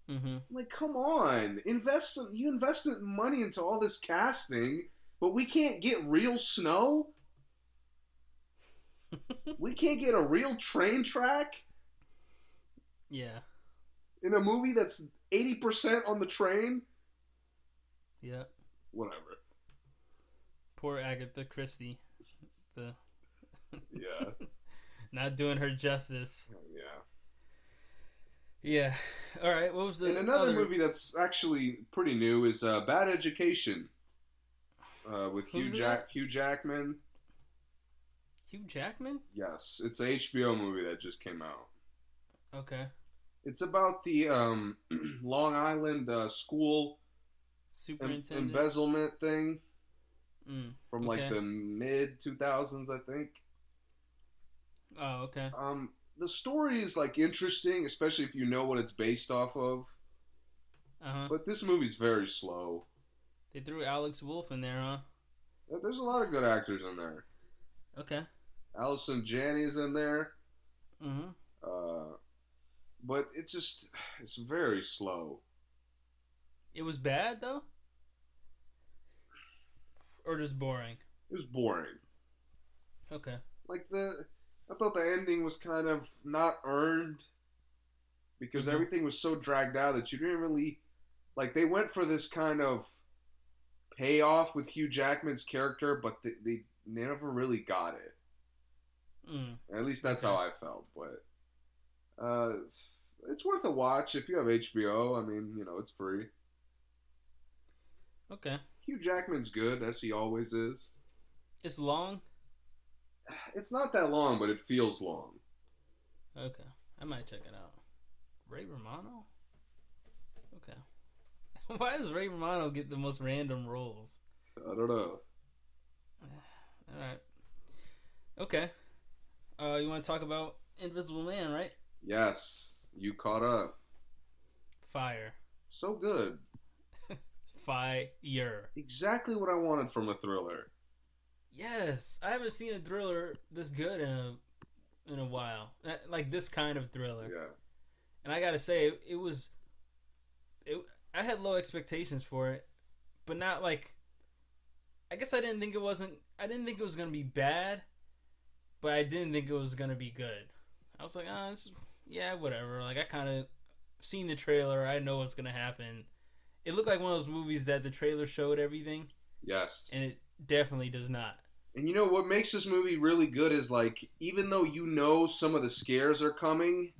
Mm-hmm. Like, come on, invest some. You invested money into all this casting, but we can't get real snow. [LAUGHS] we can't get a real train track Yeah. in a movie that's eighty percent on the train. Yeah. Whatever. Poor Agatha Christie. The Yeah. [LAUGHS] not doing her justice. yeah. Yeah. All right. What was the And another other- movie that's actually pretty new is uh, Bad Education. Uh, with Hugh Who's in Jack Hugh Jackman. Hugh Jackman? Yes, it's a HBO movie that just came out. Okay. It's about the um, [CLEARS THROAT] Long Island uh, school Superintendent. embezzlement thing mm. from like Okay. the mid 2000s, I think. Oh, okay. Um, the story is like interesting, especially if you know what it's based off of. Uh huh. But this movie's very slow. They threw Alex Wolff in there, huh? There's a lot of good actors in there. Okay. Allison Janney's in there. Mm-hmm. Uh, but it's just it's very slow. It was bad though, or just boring. It was boring. Okay. Like the I thought the ending was kind of not earned because Mhm. everything was so dragged out that you didn't really like they went for this kind of payoff with Hugh Jackman's character, but they, they never really got it. Mm. At least that's how I felt. But uh, it's worth a watch if you have HBO. I mean, you know, it's free. Okay. Hugh Jackman's good, as he always is. It's long. It's not that long, but it feels long. Okay. I might check it out. Ray Romano. Okay. [LAUGHS] Why does Ray Romano get the most random roles? I don't know. [SIGHS] All right. Okay. Uh, you want to talk about Invisible Man, right? Yes, you caught up. Fire. So good. Fire. Exactly what I wanted from a thriller. Yes, I haven't seen a thriller this good in a in a while. Uh, Like this kind of thriller. Yeah. And I gotta say, it, was. It, I had low expectations for it, but not like. I guess I didn't think it wasn't. I didn't think it was gonna be bad, but I didn't think it was gonna be good. I was like, ah, yeah, whatever. Like I kind of seen the trailer. I know what's gonna happen. It looked like one of those movies that the trailer showed everything, Yes. and it definitely does not. And you know what makes this movie really good is like even though you know some of the scares are coming,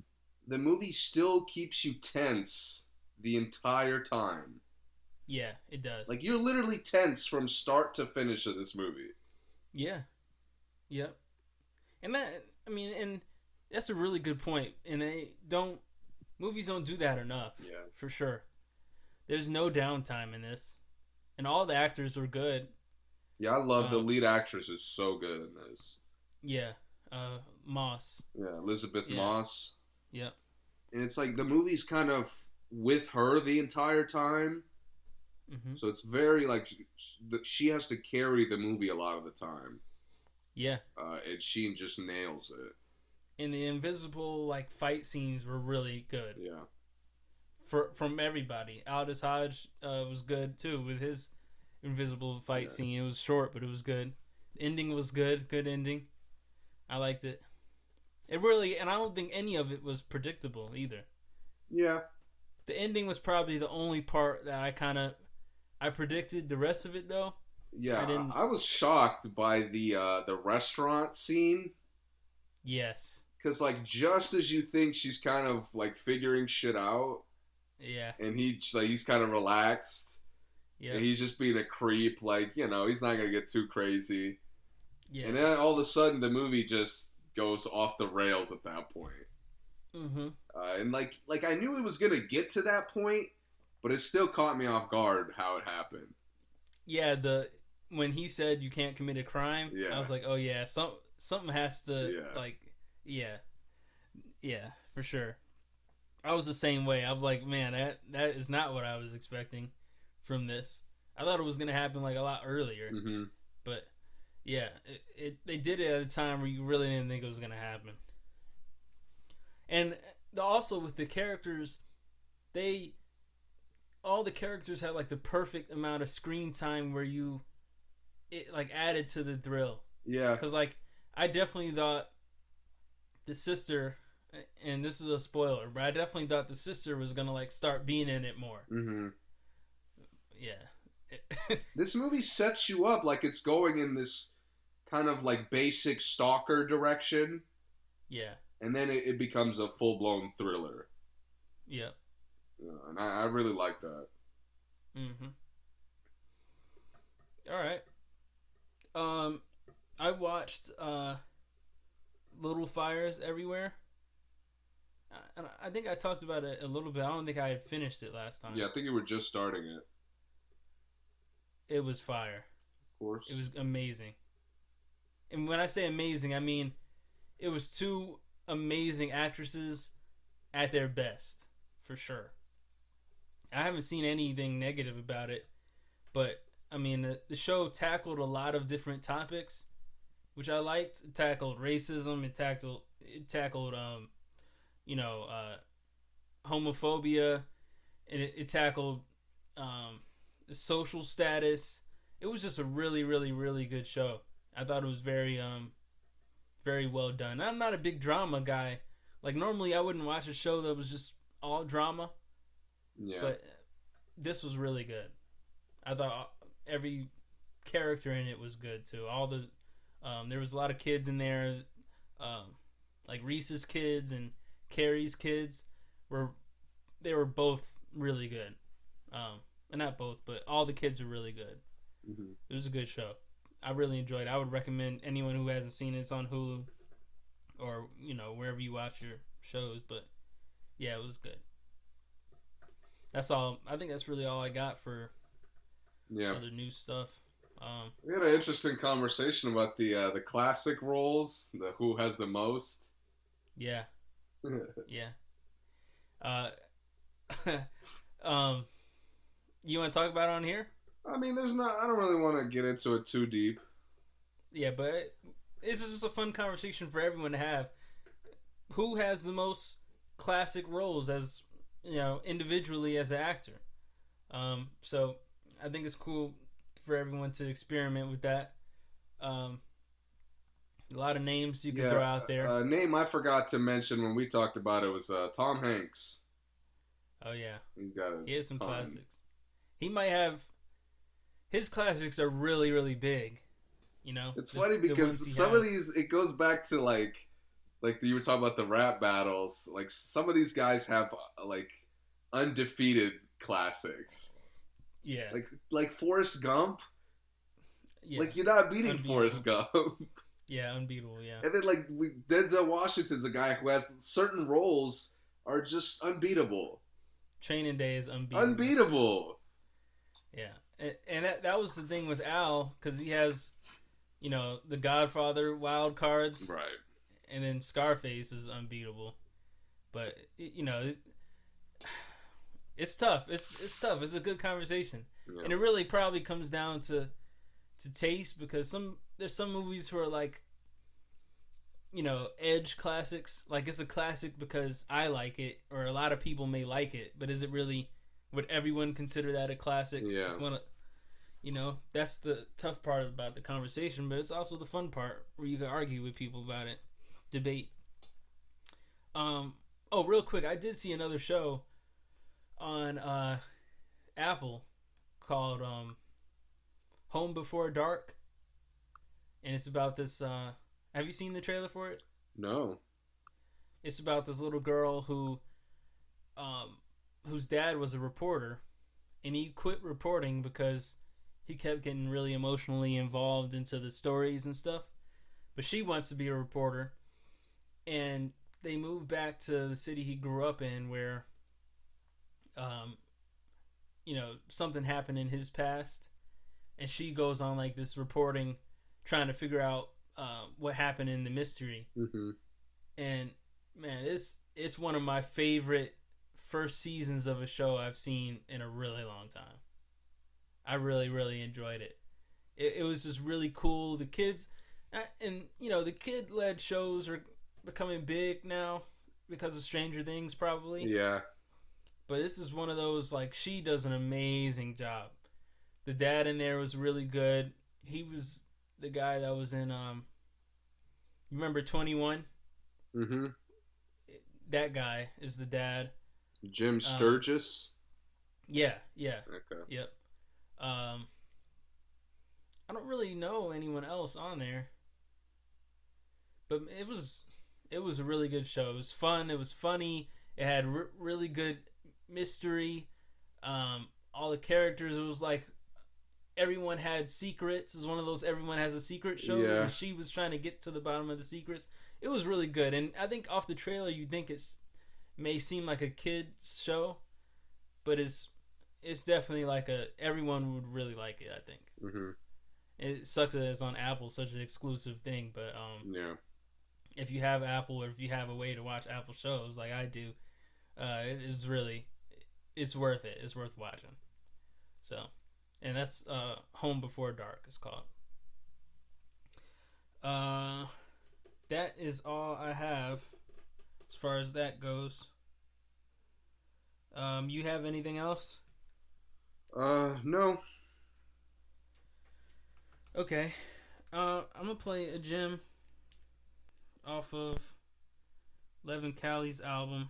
the movie still keeps you tense the entire time. Yeah, it does. Like you're literally tense from start to finish of this movie. Yeah. Yep. And that I mean and that's a really good point. And they don't movies don't do that enough. Yeah. For sure. There's no downtime in this. And all the actors were good. Yeah, I love the Um, lead actress is so good in this. Yeah. Uh Moss. Yeah, Elisabeth Yeah. Moss. Yep. And it's like the movie's kind of with her the entire time. hmm So it's very like she has to carry the movie a lot of the time. Yeah. Uh, and she just nails it. And the invisible like fight scenes were really good. Yeah. For from everybody. Aldis Hodge uh, was good too with his invisible fight Yeah. scene. It was short, but it was good. The ending was good. Good ending. I liked it. It really, and I don't think any of it was predictable either. Yeah. The ending was probably the only part that I kind of I predicted. The rest of it though, Yeah, I didn't- I, was shocked by the uh, the restaurant scene Yes. because like just as you think she's kind of like figuring shit out, Yeah. and he like he's kind of relaxed. Yeah. And he's just being a creep, like you know, he's not gonna get too crazy. yeah. And then all of a sudden, the movie just goes off the rails at that point. mm-hmm. Uh, and like, like I knew it was gonna get to that point, but it still caught me off guard how it happened. Yeah. The when he said you can't commit a crime, Yeah. I was like, oh yeah, some something has to Yeah. like, yeah, yeah, for sure. I was the same way. I'm like, man, that that is not what I was expecting from this. I thought it was gonna happen like a lot earlier, hmm but yeah, it, it they did it at a time where you really didn't think it was gonna happen. And the, also with the characters, they all the characters had like the perfect amount of screen time where you it like added to the thrill Yeah, because like I definitely thought the sister, and this is a spoiler, but I definitely thought the sister was gonna like start being in it more. hmm Yeah, [LAUGHS] this movie sets you up like it's going in this kind of like basic stalker direction, yeah, and then it, it becomes a full blown thriller. yeah. Yeah, and I, I really like that. Mm-hmm. All right. Um, I watched uh, Little Fires Everywhere. And I think I talked about it a little bit. I don't think I had finished it last time. Yeah, I think you were just starting it. It was fire. Of course. It was amazing. And when I say amazing, I mean it was two amazing actresses at their best, for sure. I haven't seen anything negative about it, but I mean the, the show tackled a lot of different topics, which I liked. It tackled racism. It tackled it tackled um, you know, uh, homophobia. And it, it tackled um, social status. It was just a really, really, really good show. I thought it was very, um, very well done. I'm not a big drama guy. Like normally, I wouldn't watch a show that was just all drama, yeah. but this was really good. I thought every character in it was good too. All the, um, there was a lot of kids in there, um, like Reese's kids and Carrie's kids were, they were both really good. Um, and not both, but all the kids were really good. Mhm. It was a good show. I really enjoyed it. I would recommend anyone who hasn't seen it. It's on Hulu or, you know, wherever you watch your shows. But yeah, it was good. That's all. I think that's really all I got for yeah. other new stuff. Um, We had an interesting conversation about the uh, the classic roles, the who has the most. yeah, [LAUGHS] yeah. Uh, [LAUGHS] um, you want to talk about it on here? I mean, there's not. I don't really want to get into it too deep. Yeah, but this is just a fun conversation for everyone to have. Who has the most classic roles as you know individually as an actor? Um, so I think it's cool for everyone to experiment with that. Um, a lot of names you can throw out there. A name I forgot to mention when we talked about it was uh, Tom Hanks. oh yeah, He's got a he has some ton. classics. He might have his classics are really really big. You know, It's the- funny because some of these it goes back to like like you were talking about the rap battles. Like some of these guys have uh, like undefeated classics. yeah, Like like Forrest Gump. yeah, Like you're not beating Unbeatable. Forrest Gump. [LAUGHS] yeah, unbeatable. Yeah, and then like we, Denzel Washington's a guy who has certain roles are just unbeatable. Training Day is unbeatable. Unbeatable. Yeah, and, and that, that was the thing with Al because he has, you know, the Godfather wild cards, Right. and then Scarface is unbeatable. But you know, it, it's tough. It's it's tough. It's a good conversation, Yeah. and it really probably comes down to to taste because some there's some movies who are like, you know, edge classics. Like it's a classic because I like it, or a lot of people may like it, but is it really? Would everyone consider that a classic? Yeah. It's one of, you know, that's the tough part about the conversation, but it's also the fun part where you can argue with people about it, debate. Um. Oh, real quick, I did see another show on uh, Apple called um, Home Before Dark, and it's about this. Uh, have you seen the trailer for it? No. It's about this little girl who, um, whose dad was a reporter, and he quit reporting because he kept getting really emotionally involved into the stories and stuff. But she wants to be a reporter, and they move back to the city he grew up in, where, um, you know, something happened in his past, and she goes on like this reporting, trying to figure out uh, what happened in the mystery hmm and man, it's it's one of my favorite first seasons of a show I've seen in a really long time. I really really enjoyed it. It, it was just really cool. The kids, uh, and you know, the kid led shows are becoming big now because of Stranger Things, probably. Yeah. But this is one of those like she does an amazing job. The dad in there was really good. He was the guy that was in um. you Remember Twenty One? hmm That guy is the dad. Jim Sturgess. Yeah, yeah, okay. yep. Um, I don't really know anyone else on there, but it was it was a really good show. It was fun. It was funny. It had r- really good mystery. Um, all the characters. It was like everyone had secrets. It was one of those everyone has a secret shows, Yeah. and she was trying to get to the bottom of the secrets. It was really good, and I think off the trailer you think it's may seem like a kid show, but it's it's definitely like a everyone would really like it. I think hmm it sucks that it's on Apple, such an exclusive thing. But um, Yeah. if you have Apple or if you have a way to watch Apple shows like I do, uh, it is really it's worth it. It's worth watching. So, and that's uh, Home Before Dark. It's called. Uh, that is all I have as far as that goes. Um, you have anything else? Uh, no. Okay. Uh, I'm gonna play a gem off of Leven Kali's album.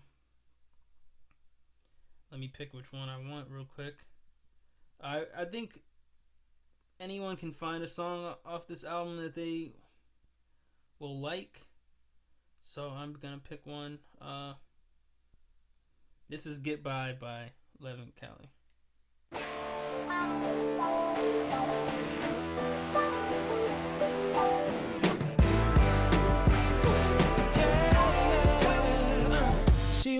Let me pick which one I want real quick. I I think anyone can find a song off this album that they will like. So I'm gonna pick one. Uh, this is "Get By" by Leven Kali.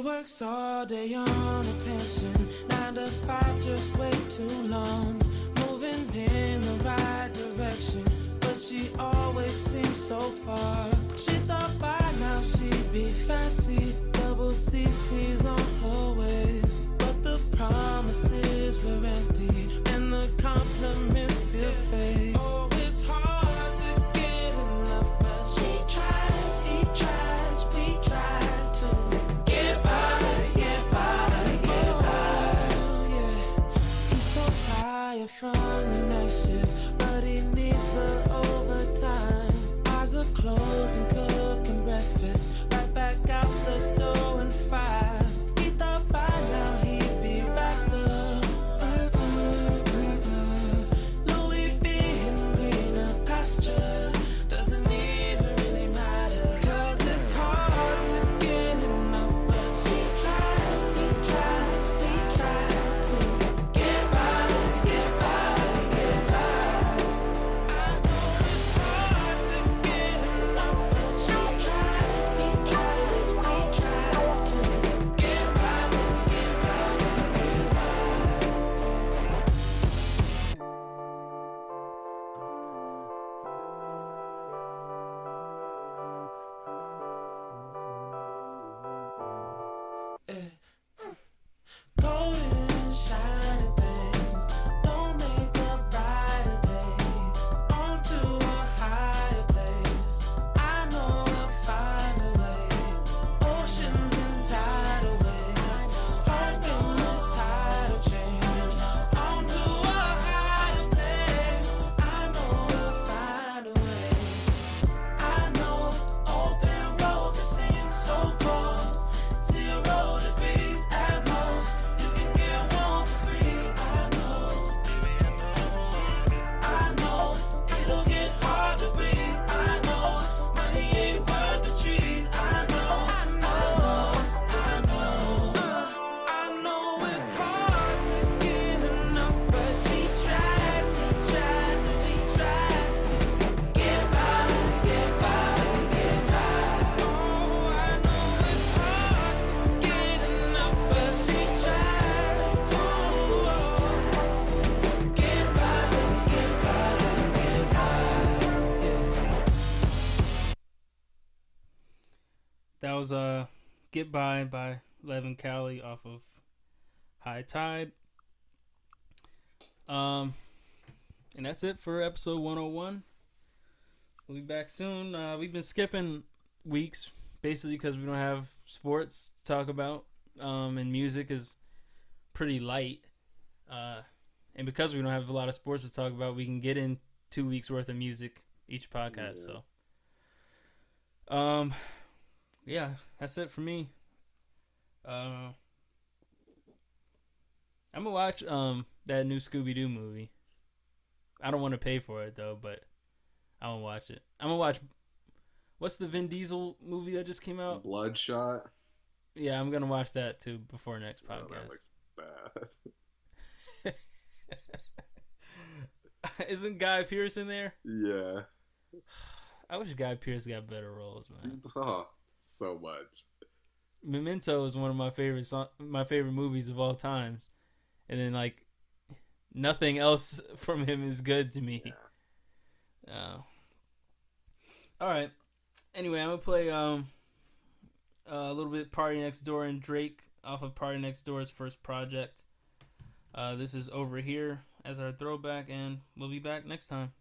Works all day on a pension. Nine to five, just way too long. Moving in the right direction, but she always seems so far. She thought by now she'd be fancy. Double CC's on her waist. But the promises were empty, and the compliments feel fake. Oh, it's hard tired from the night shift, but he needs the overtime. Eyes are closed and cooking breakfast. Right back out the door in five. Was uh Get By by Leven Kali off of Hightide. Um, and that's it for episode 101. We'll be back soon. Uh, we've been skipping weeks basically because we don't have sports to talk about. Um, and music is pretty light. Uh, and because we don't have a lot of sports to talk about, we can get in two weeks worth of music each podcast. Yeah. So, um, yeah, that's it for me. Uh, I'm gonna watch um that new Scooby Doo movie. I don't want to pay for it though, but I'm gonna watch it. I'm gonna watch. What's the Vin Diesel movie that just came out? Bloodshot. Yeah, I'm gonna watch that too before next Oh, podcast. that looks bad. [LAUGHS] Isn't Guy Pearce in there? yeah. [SIGHS] I wish Guy Pearce got better roles, man. [LAUGHS] Oh, so much. Memento is one of my favorite song, my favorite movies of all times, and then like nothing else [LAUGHS] from him is good to me. Yeah. Uh, all right. Anyway, I'm gonna play um a little bit PartyNextDoor and Drake off of PartyNextDoor's first project. Uh, this is over here as our throwback, and we'll be back next time.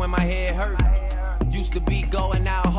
When my head hurt. Used to be going out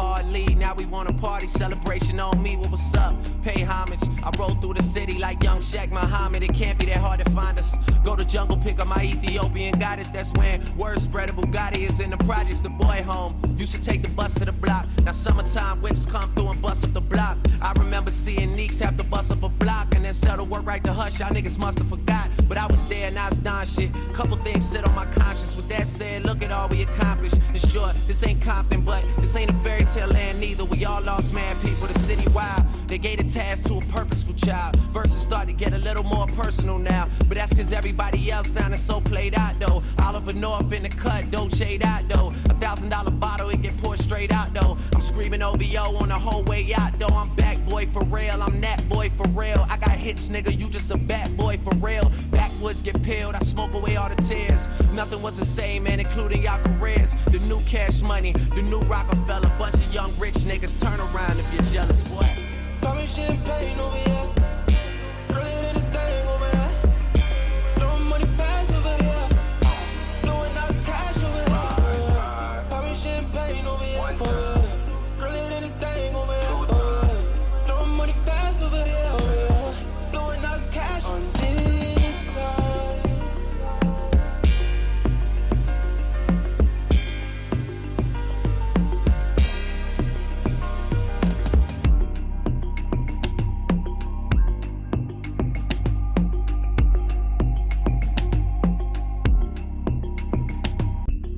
now we want a party celebration on me. What was up? Pay homage. I roll through the city like young Sheikh Muhammad. It can't be that hard to find us. Go to jungle, pick up my Ethiopian goddess. That's when word spread a Bugatti is in the projects. The boy home used to take the bus to the block. Now summertime whips come through and bust up the block. I remember seeing Neeks have to bust up a block and then settle work right to hush. Y'all niggas must have forgot, but I was there and I was done shit. Couple things sit on my conscience. With that said, look at all we accomplished. In short, this ain't Compton, but this ain't a fairy tale land neither. We all lost man people, the city wild. They gave a task to a purposeful child. Verses start to get a little more personal now, but that's cause everybody else sounded so played out though. Oliver North in the cut, Dolce out though. A thousand dollar bottle, it get poured straight out though. I'm screaming OVO on the whole way out though. I'm back boy for real, I'm that boy for real. I got hits, nigga, you just a bad boy for real. Backwoods get peeled, I smoke away all the tears. Nothing was the same, man, including y'all careers. The new cash money, the new Rockefeller. Bunch of young rich niggas turn around if you're jealous, boy. Me champagne over